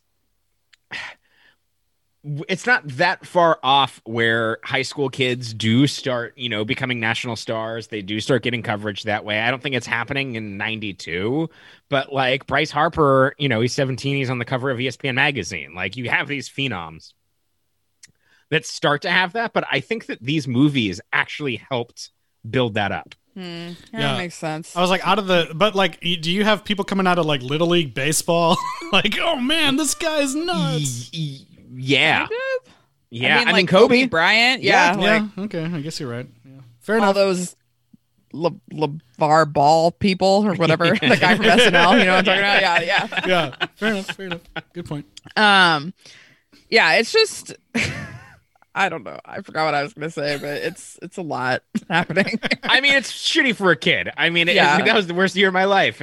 it's not that far off where high school kids do start you know becoming national stars they do start getting coverage that way i don't think it's happening in 92 but like bryce harper you know he's 17 he's on the cover of espn magazine like you have these phenoms that start to have that but i think that these movies actually helped build that up Hmm, Yeah. That makes sense. I was like out of the, but like, do you have people coming out of like little league baseball? like, oh man, this guy's nuts. Y- yeah Kind of? yeah i mean, like kobe Bryant. Yeah. yeah, like okay, I guess you're right. Yeah. Fair all enough. those Le- LaVar Ball people or whatever. the guy from SNL. You know what I'm talking about? Yeah. Yeah. yeah, fair enough. Fair enough. Good point. Um, yeah, it's just I don't know. I forgot what I was gonna say, but it's it's a lot happening. I mean, it's shitty for a kid. I mean, it- Yeah. that was the worst year of my life.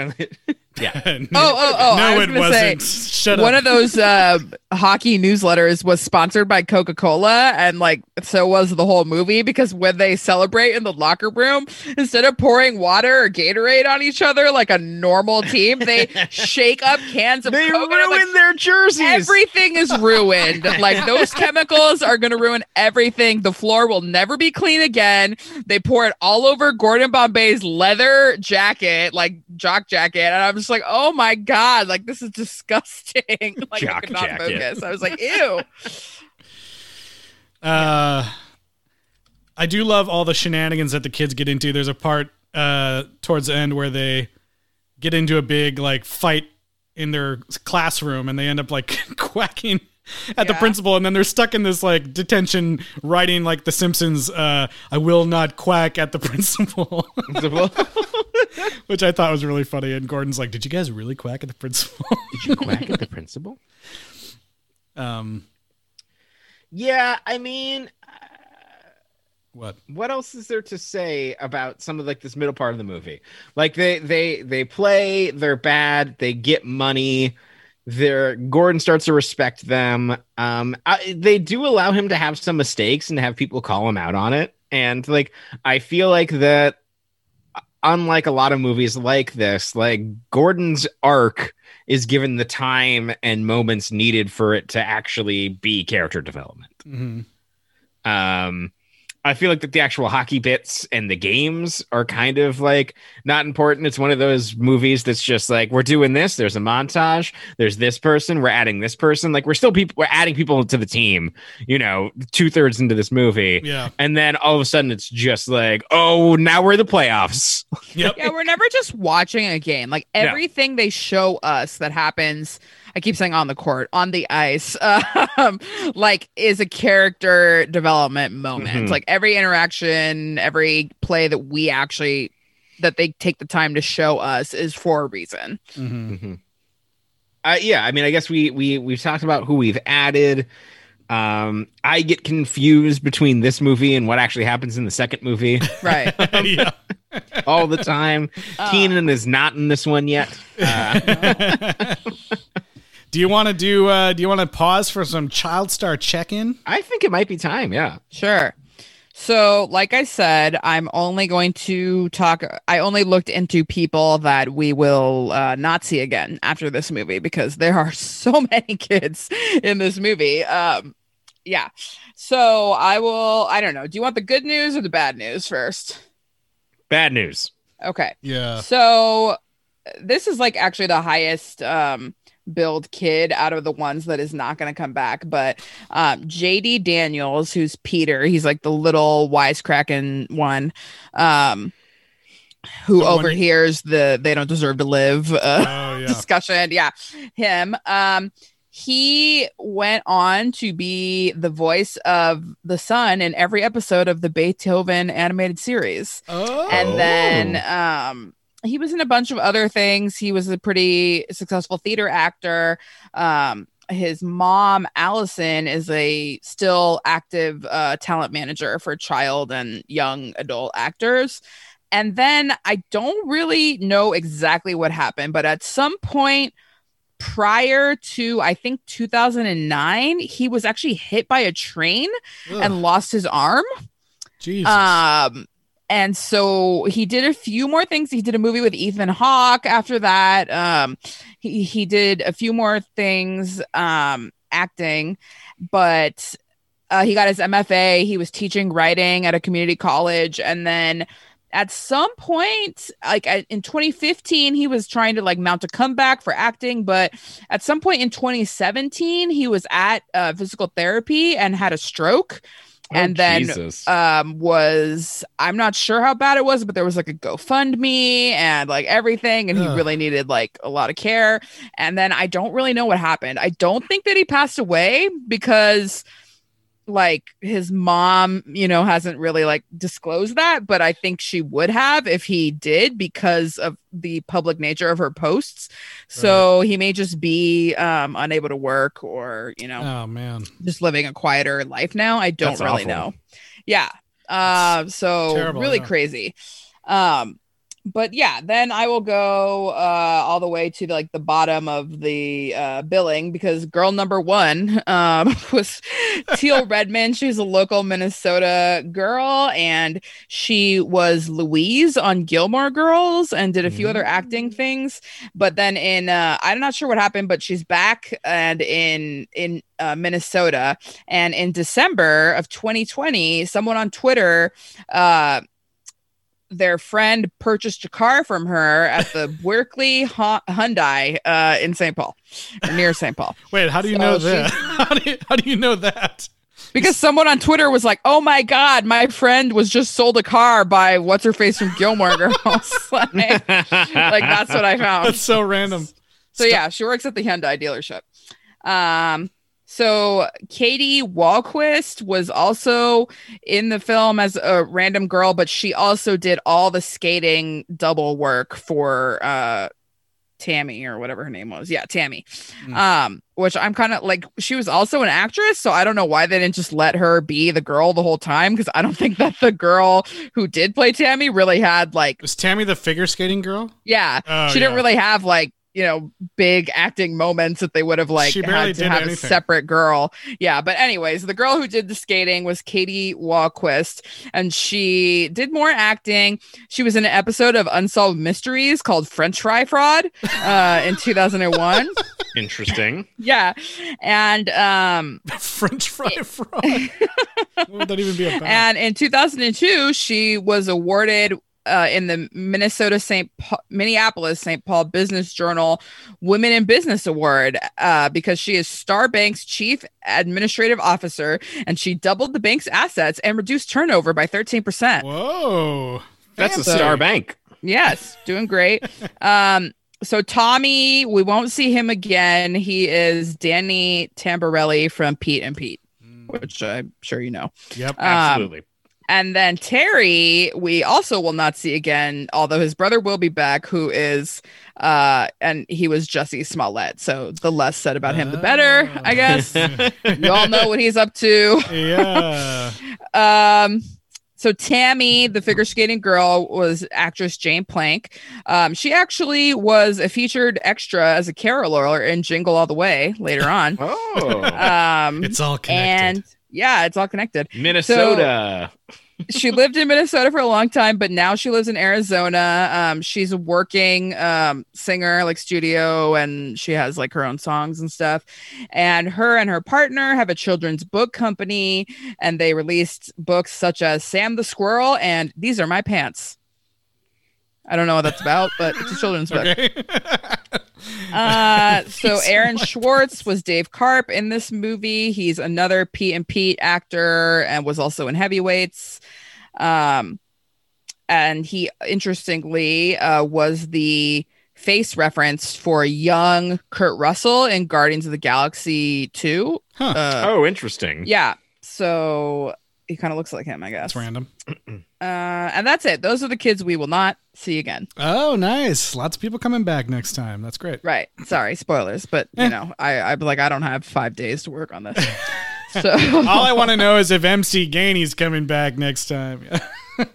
And yeah, oh, oh, oh, no, I was it gonna say. Shut One up. of those uh, hockey newsletters was sponsored by Coca Cola, and like so was the whole movie because when they celebrate in the locker room, instead of pouring water or Gatorade on each other like a normal team, they shake up cans of they Coke. and I'm like, their jerseys. Everything is ruined. like those chemicals are going to ruin everything. The floor will never be clean again. They pour it all over Gordon Bombay's leather jacket, like jock jacket, and I'm just like, oh my god, like this is disgusting. like I could not jacket. focus. I was like, ew. Uh, I do love all the shenanigans that the kids get into. There's a part uh, towards the end where they get into a big like fight in their classroom and they end up like quacking at the principal and then they're stuck in this like detention writing like the simpsons uh i will not quack at the principal which i thought was really funny and gordon's like did you guys really quack at the principal Did you quack at the principal? um Yeah, I mean, what what else is there to say about some of like this middle part of the movie? Like they they they play, they're bad, they get money. They're Gordon starts to respect them. Um, I, they do allow him to have some mistakes and have people call him out on it. And like, I feel like that, unlike a lot of movies like this, like Gordon's arc is given the time and moments needed for it to actually be character development. Mhm. Um, I feel like that the actual hockey bits and the games are kind of like not important. It's one of those movies that's just like we're doing this. There's a montage. There's this person. We're adding this person. Like we're still people. We're adding people to the team. You know, two thirds into this movie, yeah and then all of a sudden it's just like, oh, now we're the playoffs. yep Yeah, we're never just watching a game. Like No. everything they show us that happens, I keep saying on the court, on the ice, um, like is a character development moment. Mhm. Like every interaction, every play that we actually that they take the time to show us is for a reason. Mhm. Uh, yeah, I mean, I guess we we we've talked about who we've added. Um, I get confused between this movie and what actually happens in the second movie Right. yeah all the time. Uh. Kenan is not in this one yet. Uh, do you want to do uh do you want to pause for some child star check-in I think it might be time. Yeah. Sure. So, like I said, I'm only going to talk. I only looked into people that we will uh, not see again after this movie because there are so many kids in this movie. Um, yeah. So, I will. I don't know. Do you want the good news or the bad news first? Bad news. Okay. yeah So, this is like actually the highest um, build kid out of the ones that is not going to come back. But um, JD Daniels, who's Peter, he's like the little wisecracking one. Um, who The overhears the they don't deserve to live uh, oh yeah discussion. Yeah, him. Um, he went on to be the voice of the son in every episode of the Beethoven animated series oh and then um he was in a bunch of other things. He was a pretty successful theater actor. Um his mom allison is a still active uh, talent manager for child and young adult actors. And then i don't really know exactly what happened but at some point prior to i think 2009 he was actually hit by a train Ugh, and lost his arm. Jesus. um, and so he did a few more things. He did a movie with Ethan Hawke after that. Um, he he did a few more things um acting, but uh, he got his MFA. He was teaching writing at a community college, and then at some point, like in 2015, he was trying to like mount a comeback for acting, but at some point in 2017, he was at uh, physical therapy and had a stroke. And then Jesus. um was I'm not sure how bad it was, but there was like a GoFundMe and like everything, and he really needed like a lot of care. And then I don't really know what happened. I don't think that he passed away because like his mom, you know, hasn't really like disclosed that, but I think she would have if he did because of the public nature of her posts. So he may just be um unable to work or, you know, oh man just living a quieter life now. I don't That's really awful. know. Yeah. Uh, so terrible, really yeah. crazy. Um, but yeah, then I will go uh, all the way to like the bottom of the uh, billing because girl number one um, was Teal Redmann. She was a local Minnesota girl, and she was Louise on Gilmore Girls and did a few other acting things. But then in uh, I'm not sure what happened, but she's back and in in uh, Minnesota. And in December of 2020, someone on Twitter. Uh, their friend purchased a car from her at the Buerkle Hyundai uh, in St. Paul, near St. Paul. wait how do you So know that how, do you, how do you know that because someone on Twitter was like, "Oh my god, my friend was just sold a car by what's her face from Gilmore Girls." like, like that's what I found. That's so random. So yeah, she works at the Hyundai dealership. Um, so Katie Walquist was also in the film as a random girl, but she also did all the skating double work for uh Tammy or whatever her name was. Yeah, Tammy. Mm. Um, which I'm kind of like she was also an actress, so I don't know why they didn't just let her be the girl the whole time because I don't think that the girl who did play Tammy really had like Was Tammy the figure skating girl? yeah, Oh, she didn't really have like you know big acting moments that they would have like had to did have a separate girl. Yeah, but anyways, the girl who did the skating was Katie Walquist, and she did more acting. She was in an episode of Unsolved Mysteries called French Fry Fraud uh, in 2001. Interesting. yeah, and um, French fry fraud. what would that even be about? and in 2002 she was awarded uh, in the Minnesota St. Pa- Minneapolis St. Paul Business Journal Women in Business Award uh, because she is Star Bank's chief administrative officer and she doubled the bank's assets and reduced turnover by 13%. Whoa. That's a star bank. Yes, doing great. um, so Tommy, we won't see him again. He is Danny Tamborelli from Pete and Pete, which I'm sure you know. Yep. Um, Absolutely. And then Terry, we also will not see again, although his brother will be back, who is, uh, and he was Jussie Smollett. So the less said about him, the better, I guess. you all know what he's up to. yeah. Um, so Tammy, the figure skating girl, was actress Jane Plank. Um, she actually was a featured extra as a caroler in Jingle All the Way later on. oh, Um, It's all connected. and yeah, it's all connected. Minnesota. she lived in Minnesota for a long time, but now she lives in Arizona. Um, she's a working um, singer, like studio, and she has like her own songs and stuff. And her and her partner have a children's book company, and they released books such as Sam the Squirrel and These Are My Pants. I don't know what that's about, but it's a children's book. okay. Uh, so Aaron Schwartz was Dave Karp in this movie. He's another Pete and Pete actor and was also in Heavyweights. Um, and he interestingly uh, was the face reference for young Kurt Russell in Guardians of the Galaxy 2. Huh. Uh, oh, interesting. yeah. So he kind of looks like him, I guess. That's random. Uh, and that's it. Those are the kids we will not see again. Oh, nice. Lots of people coming back next time. That's great. Right. Sorry, spoilers, but you Eh. know, I I'm like I don't have five days to work on this. So All I want to know is if MC Gainey's coming back next time.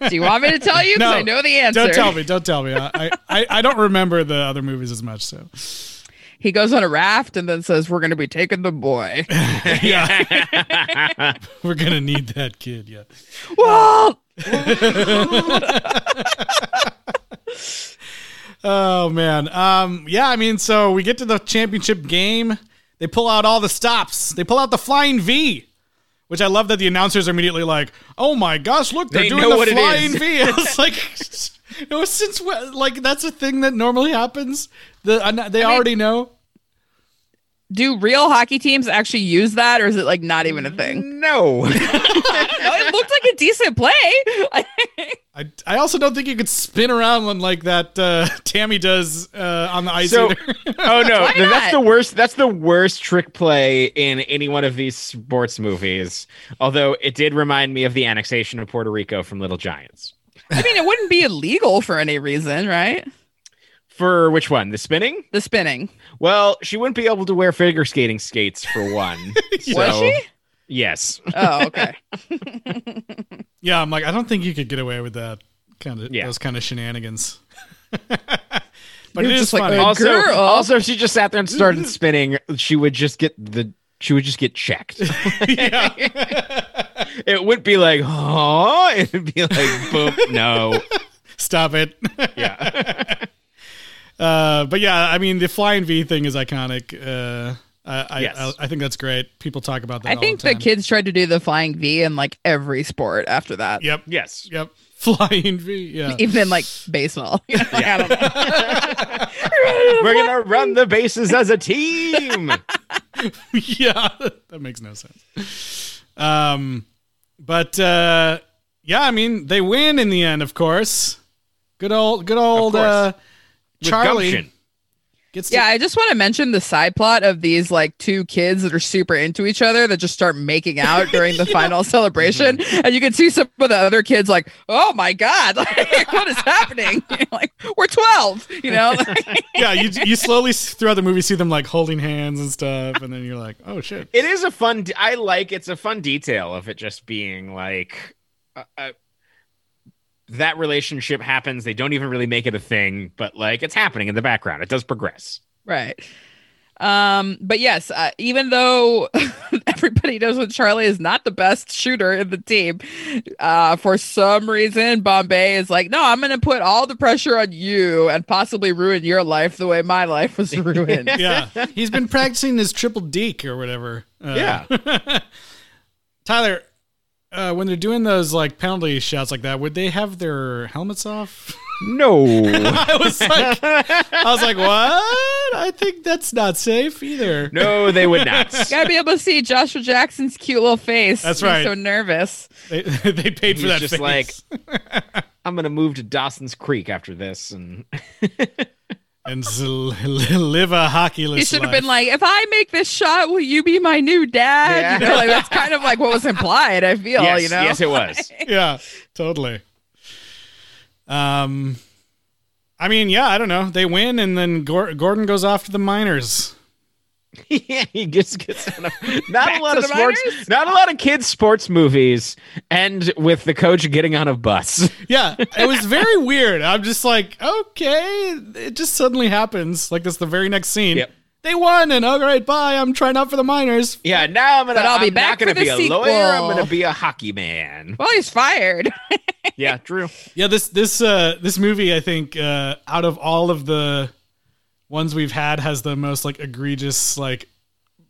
do you want me to tell you? 'Cause No, I know the answer. don't tell me. Don't tell me. I, I, I don't remember the other movies as much. So He goes on a raft and then says, "We're going to be taking the boy." yeah, we're gonna need that kid. Yeah. well, Oh man. Um. Yeah. I mean, so we get to the championship game. They pull out all the stops. They pull out the flying V. Which I love that the announcers are immediately like, "Oh my gosh, look, they're They doing the flying. V." I was like, "No, since when? Like that's a thing that normally happens. The uh, they already know." do real hockey teams actually use that, or is it like not even a thing? no. no, it looked like a decent play. I, I also don't think you could spin around when like that uh, Tammy does uh, on the ice. So- Oh no, Why that's not? the worst. That's the worst trick play in any one of these sports movies. Although it did remind me of the annexation of Puerto Rico from Little Giants. I mean, it wouldn't be illegal for any reason, right? For which one? The spinning? The spinning. Well, she wouldn't be able to wear figure skating skates for one. Was So, she? Yes. Oh, okay. yeah, I'm like, I don't think you could get away with that kind of Yeah. those kind of shenanigans. but You're it is just like, funny. "Oh, also, girl. also, if she just sat there and started spinning, she would just get the. She would just get checked. yeah. it would be like, oh, it would be like, boom, no. Stop it. Yeah. Uh, but yeah, I mean, the flying V thing is iconic. Uh, I, I, Yes. I, I think that's great. People talk about that. I all think the, the kids tried to do the flying V in like every sport after that. Yep. yes. Yep. Flying V. Yeah. Even in like baseball. I don't know. We're going to run the bases as a team. yeah. That makes no sense. Um, but uh, yeah, I mean they win in the end, of course. Good old, good old uh, Charlie. Gets to Yeah, I just want to mention the side plot of these like two kids that are super into each other that just start making out during the final celebration, and you can see some of the other kids like, "Oh my god, like, what is happening?" like we're twelve, you know. yeah, you you slowly throughout the movie see them like holding hands and stuff, and then you're like, oh shit. It is a fun. de- I like. It's a fun detail of it just being like. Uh, uh, that relationship happens. They don't even really make it a thing, but like it's happening in the background. It does progress. Right. Um, but yes, uh, even though everybody knows that Charlie is not the best shooter in the team, uh, for some reason, Bombay is like, no, I'm going to put all the pressure on you and possibly ruin your life the way my life was ruined. Yeah, he's been practicing his triple deke or whatever. Uh, Yeah. Tyler, uh, when they're doing those like penalty shots like that, would they have their helmets off? No. I was like, I was like, what? I think that's not safe either. no, they would not. Gotta be able to see Joshua Jackson's cute little face. That's He's right. so nervous. They, they paid for that. just face. like, I'm gonna move to Dawson's Creek after this, and and live a hockeyless. You should have been like, if I make this shot, will you be my new dad? You know, like that's kind of like what was implied. I feel, yes, you know. yes, it was. yeah, totally. Um, I mean, yeah, I don't know. They win, and then Gor- Gordon goes off to the minors. yeah, he just gets on a, not Back a lot of sports, minors? not a lot of kids sports movies end with the coach getting on a bus. Yeah, it was very weird. I'm just like, okay, it just suddenly happens. Like this, the very next scene. Yep. They won, and all right, bye. I'm trying out for the minors. Yeah, now I'm gonna. But I'll be I'm back not gonna for be the a lawyer. I'm gonna be a hockey man. Well, he's fired. Yeah, true. Yeah, this this uh this movie, I think, uh out of all of the ones we've had, has the most like egregious, like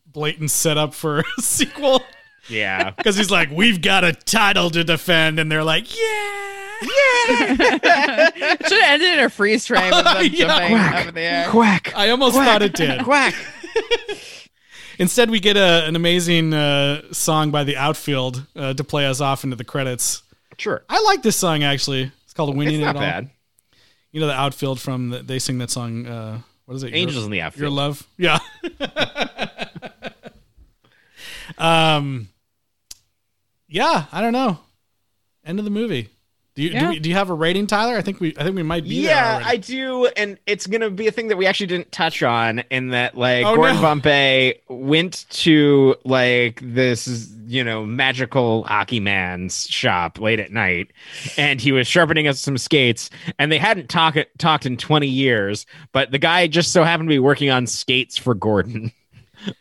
blatant setup for a sequel. Yeah, Because he's like, we've got a title to defend, and they're like, yeah, Yeah. Should have ended in a freeze frame of them Yeah. jumping Quack. up in the air. quack, I almost thought it did. quack. Instead, we get a, an amazing uh, song by the outfield uh, to play us off into the credits. Sure, I like this song actually. It's called "Winning it's It not All." bad. You know the outfield from the, they sing that song. Uh, what is it? Your- Angels in the afterlife. Your love, yeah. um, yeah. I don't know. End of the movie. Do you do, we, do you have a rating, Tyler? I think we I think we might be Yeah, already. I do, and it's gonna be a thing that we actually didn't touch on. In that, like, Oh, Gordon no. Bombay went to like this, you know, magical hockey man's shop late at night, and he was sharpening up some skates, and they hadn't talked talked in twenty years, but the guy just so happened to be working on skates for Gordon.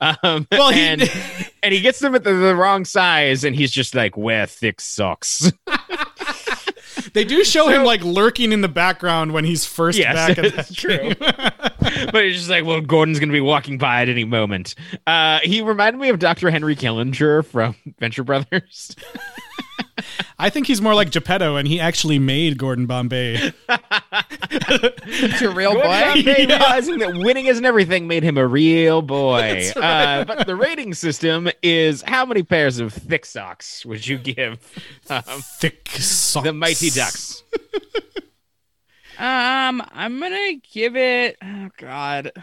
Um, Well, he- and, and he gets them at the, the wrong size, and he's just like, "Wear thick socks." They do show him like lurking in the background when he's first Yes, back at that it's true. but it's just like, well, Gordon's going to be walking by at any moment. Uh, he reminded me of Dr. Henry Killinger from Venture Brothers. I think he's more like Geppetto, and he actually made Gordon Bombay. It's a real Gordon boy. Bombay Yeah. realizing that winning isn't everything made him a real boy. Right. uh, but the rating system is how many pairs of thick socks would you give um, Thick socks. the Mighty Ducks? Um, I'm gonna give it. Oh God. Uh,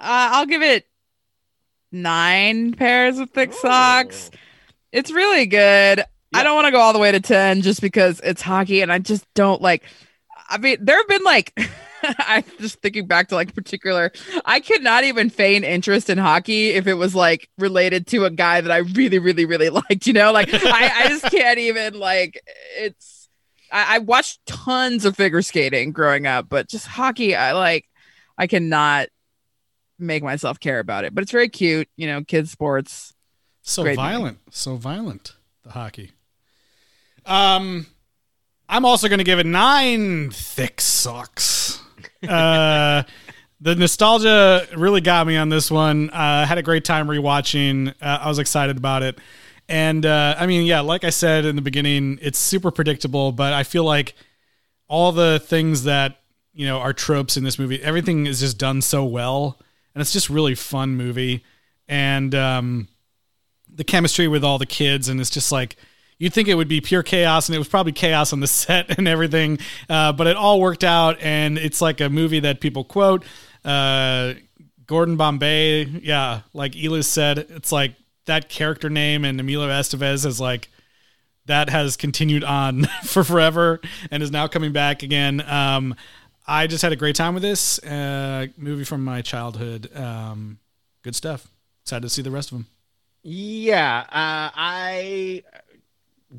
I'll give it nine pairs of thick socks. It's really good. I don't want to go all the way to ten just because it's hockey, and I just don't like. I mean, there have been like. I'm just thinking back to like particular. I could not even feign interest in hockey if it was like related to a guy that I really, really, really liked. You know, like I, I just can't even like. It's. I, I watched tons of figure skating growing up, but just hockey, I like. I cannot make myself care about it, but it's very cute. You know, kids sports. So Great movie. violent, so violent. The hockey. Um, I'm also going to give it nine thick socks. Uh, the nostalgia really got me on this one. Uh, had a great time rewatching. Uh, I was excited about it, and uh, I mean, yeah, like I said in the beginning, it's super predictable, but I feel like all the things that you know are tropes in this movie, everything is just done so well, and it's just really fun movie. And um, the chemistry with all the kids, and it's just like you'd think it would be pure chaos, and it was probably chaos on the set and everything. Uh, but it all worked out, and it's like a movie that people quote. Uh, Gordon Bombay, yeah, like Elis said, it's like that character name and Emilio Estevez is like that has continued on for forever and is now coming back again. Um, I just had a great time with this uh, movie from my childhood. Um, good stuff. Excited to see the rest of them. Yeah, uh, I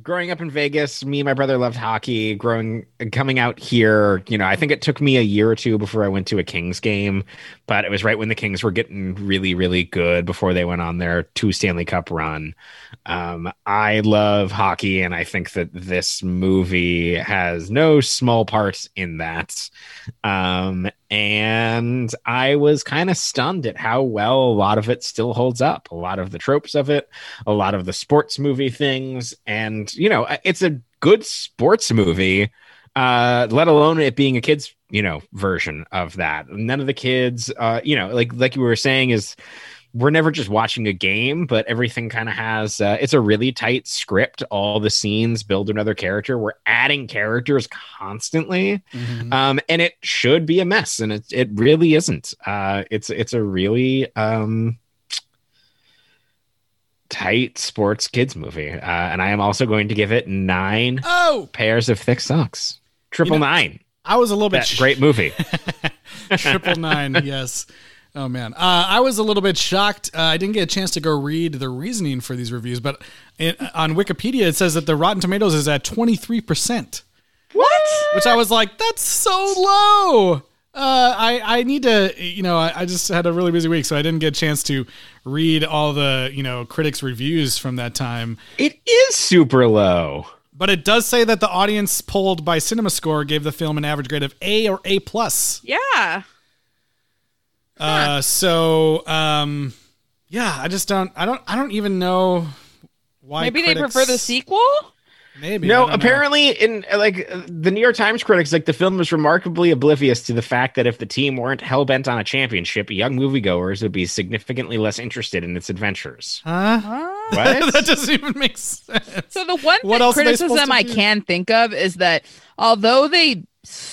growing up in Vegas, me and my brother loved hockey. Growing coming out here, you know, I think it took me a year or two before I went to a Kings game, but it was right when the Kings were getting really, really good before they went on their two Stanley Cup run. Um, I love hockey, and I think that this movie has no small part in that. Um, and I was kind of stunned at how well a lot of it still holds up. A lot of the tropes of it, a lot of the sports movie things, and you know, it's a good sports movie. Uh, let alone it being a kids, you know, version of that. None of the kids, uh, you know, like like you were saying, is we're never just watching a game, but everything kind of has uh, it's a really tight script. All the scenes build another character. We're adding characters constantly, Mm-hmm. um, and it should be a mess, and it it really isn't. Uh, it's it's a really um, tight sports kids movie, uh, and I am also going to give it nine Oh, pairs of thick socks. Triple You know, nine. I was a little bit That great movie. triple nine. yes. Oh man, uh, I was a little bit shocked. Uh, I didn't get a chance to go read the reasoning for these reviews, but it, on Wikipedia it says that the Rotten Tomatoes is at twenty three percent, What? which I was like, that's so low. Uh, I I need to, you know, I, I just had a really busy week, so I didn't get a chance to read all the you know critics' reviews from that time. it is super low. But it does say that the audience polled by CinemaScore gave the film an average grade of A or A plus. Yeah. Uh, so um, yeah, I just don't. I don't. I don't even know why. Maybe they prefer the sequel. Maybe No, don't know. apparently, in like uh, the New York Times critics, like the film was remarkably oblivious to the fact that if the team weren't hell bent on a championship, young moviegoers would be significantly less interested in its adventures. Huh? What? that doesn't even make sense. So the one What thing- else are they supposed criticism I do? can think of is that although they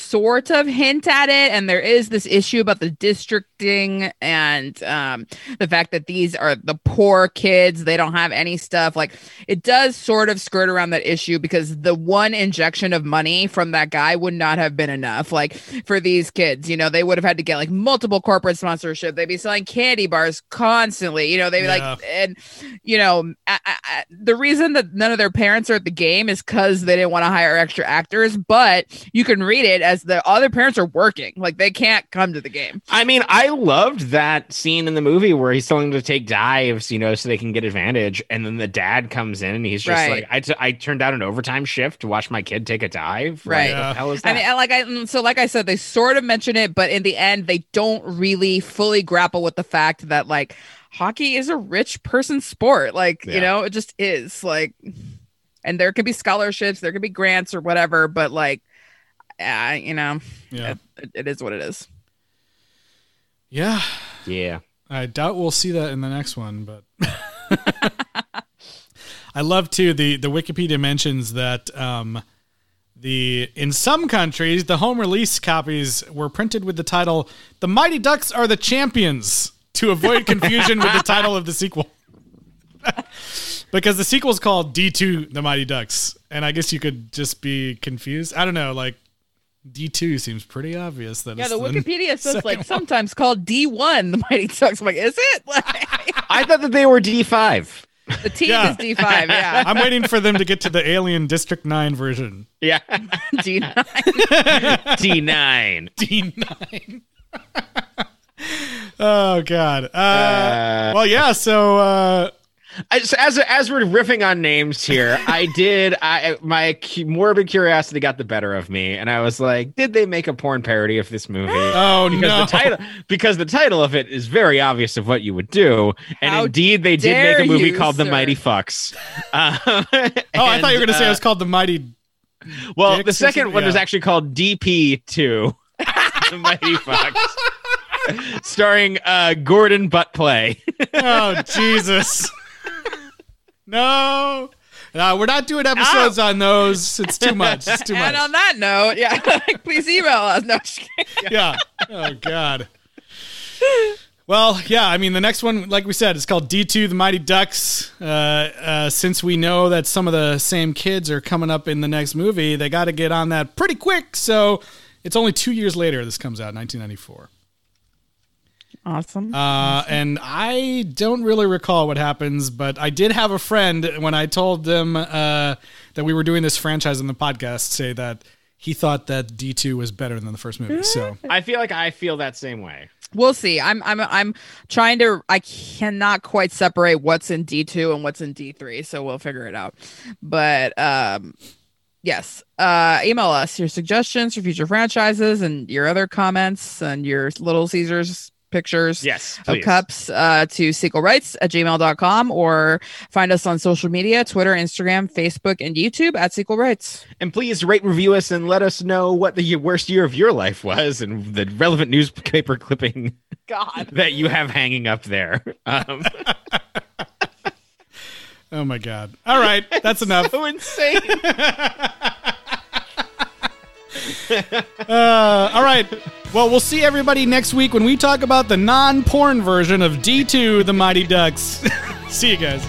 sort of hint at it, and there is this issue about the districting and um, the fact that these are the poor kids, they don't have any stuff. Like it does sort of skirt around that issue because the one injection of money from that guy would not have been enough. Like for these kids, you know, they would have had to get like multiple corporate sponsorship. They'd be selling candy bars constantly. You know, they'd be Yeah. like, and you know, I, I, I- the reason that none of their parents are at the game is because they didn't want to hire extra actors. But you can read it as the other parents are working, like they can't come to the game. I mean, I loved that scene in the movie where he's telling them to take dives, you know, so they can get advantage, and then the dad comes in and he's just Right. like, I, t- "I turned out an overtime shift to watch my kid take a dive." Right. what Yeah. the hell is that? I mean, and like I mm, so like I said, they sort of mention it, but in the end, they don't really fully grapple with the fact that like hockey is a rich person sport. Like Yeah. you know, it just is like, and there could be scholarships, there could be grants or whatever, but like, uh, you know, Yeah. it, it is what it is. Yeah. yeah. I doubt we'll see that in the next one, but I love too the the Wikipedia mentions that um, the in some countries the home release copies were printed with the title "The Mighty Ducks Are the Champions" to avoid confusion with the title of the sequel. because the sequel is called D2 The Mighty Ducks, and I guess you could just be confused. I don't know, like D2 seems pretty obvious that Yeah, it's the the- Wikipedia says like one. sometimes called D1, the Mighty Ducks. I'm like, is it? Like, I thought that they were D five. the team Yeah. is D5, yeah. I'm waiting for them to get to the Alien District 9 version. Yeah, D9. D nine. D9. oh god. Uh, Uh, well, yeah. So uh, as as as we're riffing on names here, I did. I my cu- morbid curiosity got the better of me, and I was like, "Did they make a porn parody of this movie?" oh because no. the title because the title of it is very obvious of what you would do, and How indeed they did make a movie you, called The. Mighty Fucks. Uh, oh, I thought you were going to say it was called the Mighty. well, Dicks the second one was Yeah. actually called DP Two, The Mighty Fucks, starring uh, Gordon Buttplay. Oh Jesus. No. Uh, we're not doing episodes on those. It's too much. It's too much. And on that note, yeah, please email us. No, yeah. Oh God. Well, yeah. I mean, the next one, like we said, is called D two: The Mighty Ducks. Uh, uh, since we know that some of the same kids are coming up in the next movie, they got to get on that pretty quick. So it's only two years later. This comes out, 1994. Awesome. Uh, and I don't really recall what happens, but I did have a friend when I told them uh, that we were doing this franchise on the podcast say that he thought that D two was better than the first movie. So I feel like I feel that same way. We'll see. I'm I'm I'm trying to I cannot quite separate what's in D2 and what's in D3, so we'll figure it out. But um yes. Uh email us your suggestions for future franchises and your other comments and your little Caesars pictures Yes, of cups uh, to sequelrights at gmail.com or find us on social media twitter instagram facebook and youtube at sequel rights And please rate, review us, and let us know what the worst year of your life was and the relevant newspaper clipping god that you have hanging up there. Um, oh my god! All right, that's enough. so insane. Uh, all right. Well, we'll see everybody next week when we talk about the non-porn version of D two: The Mighty Ducks. see you guys.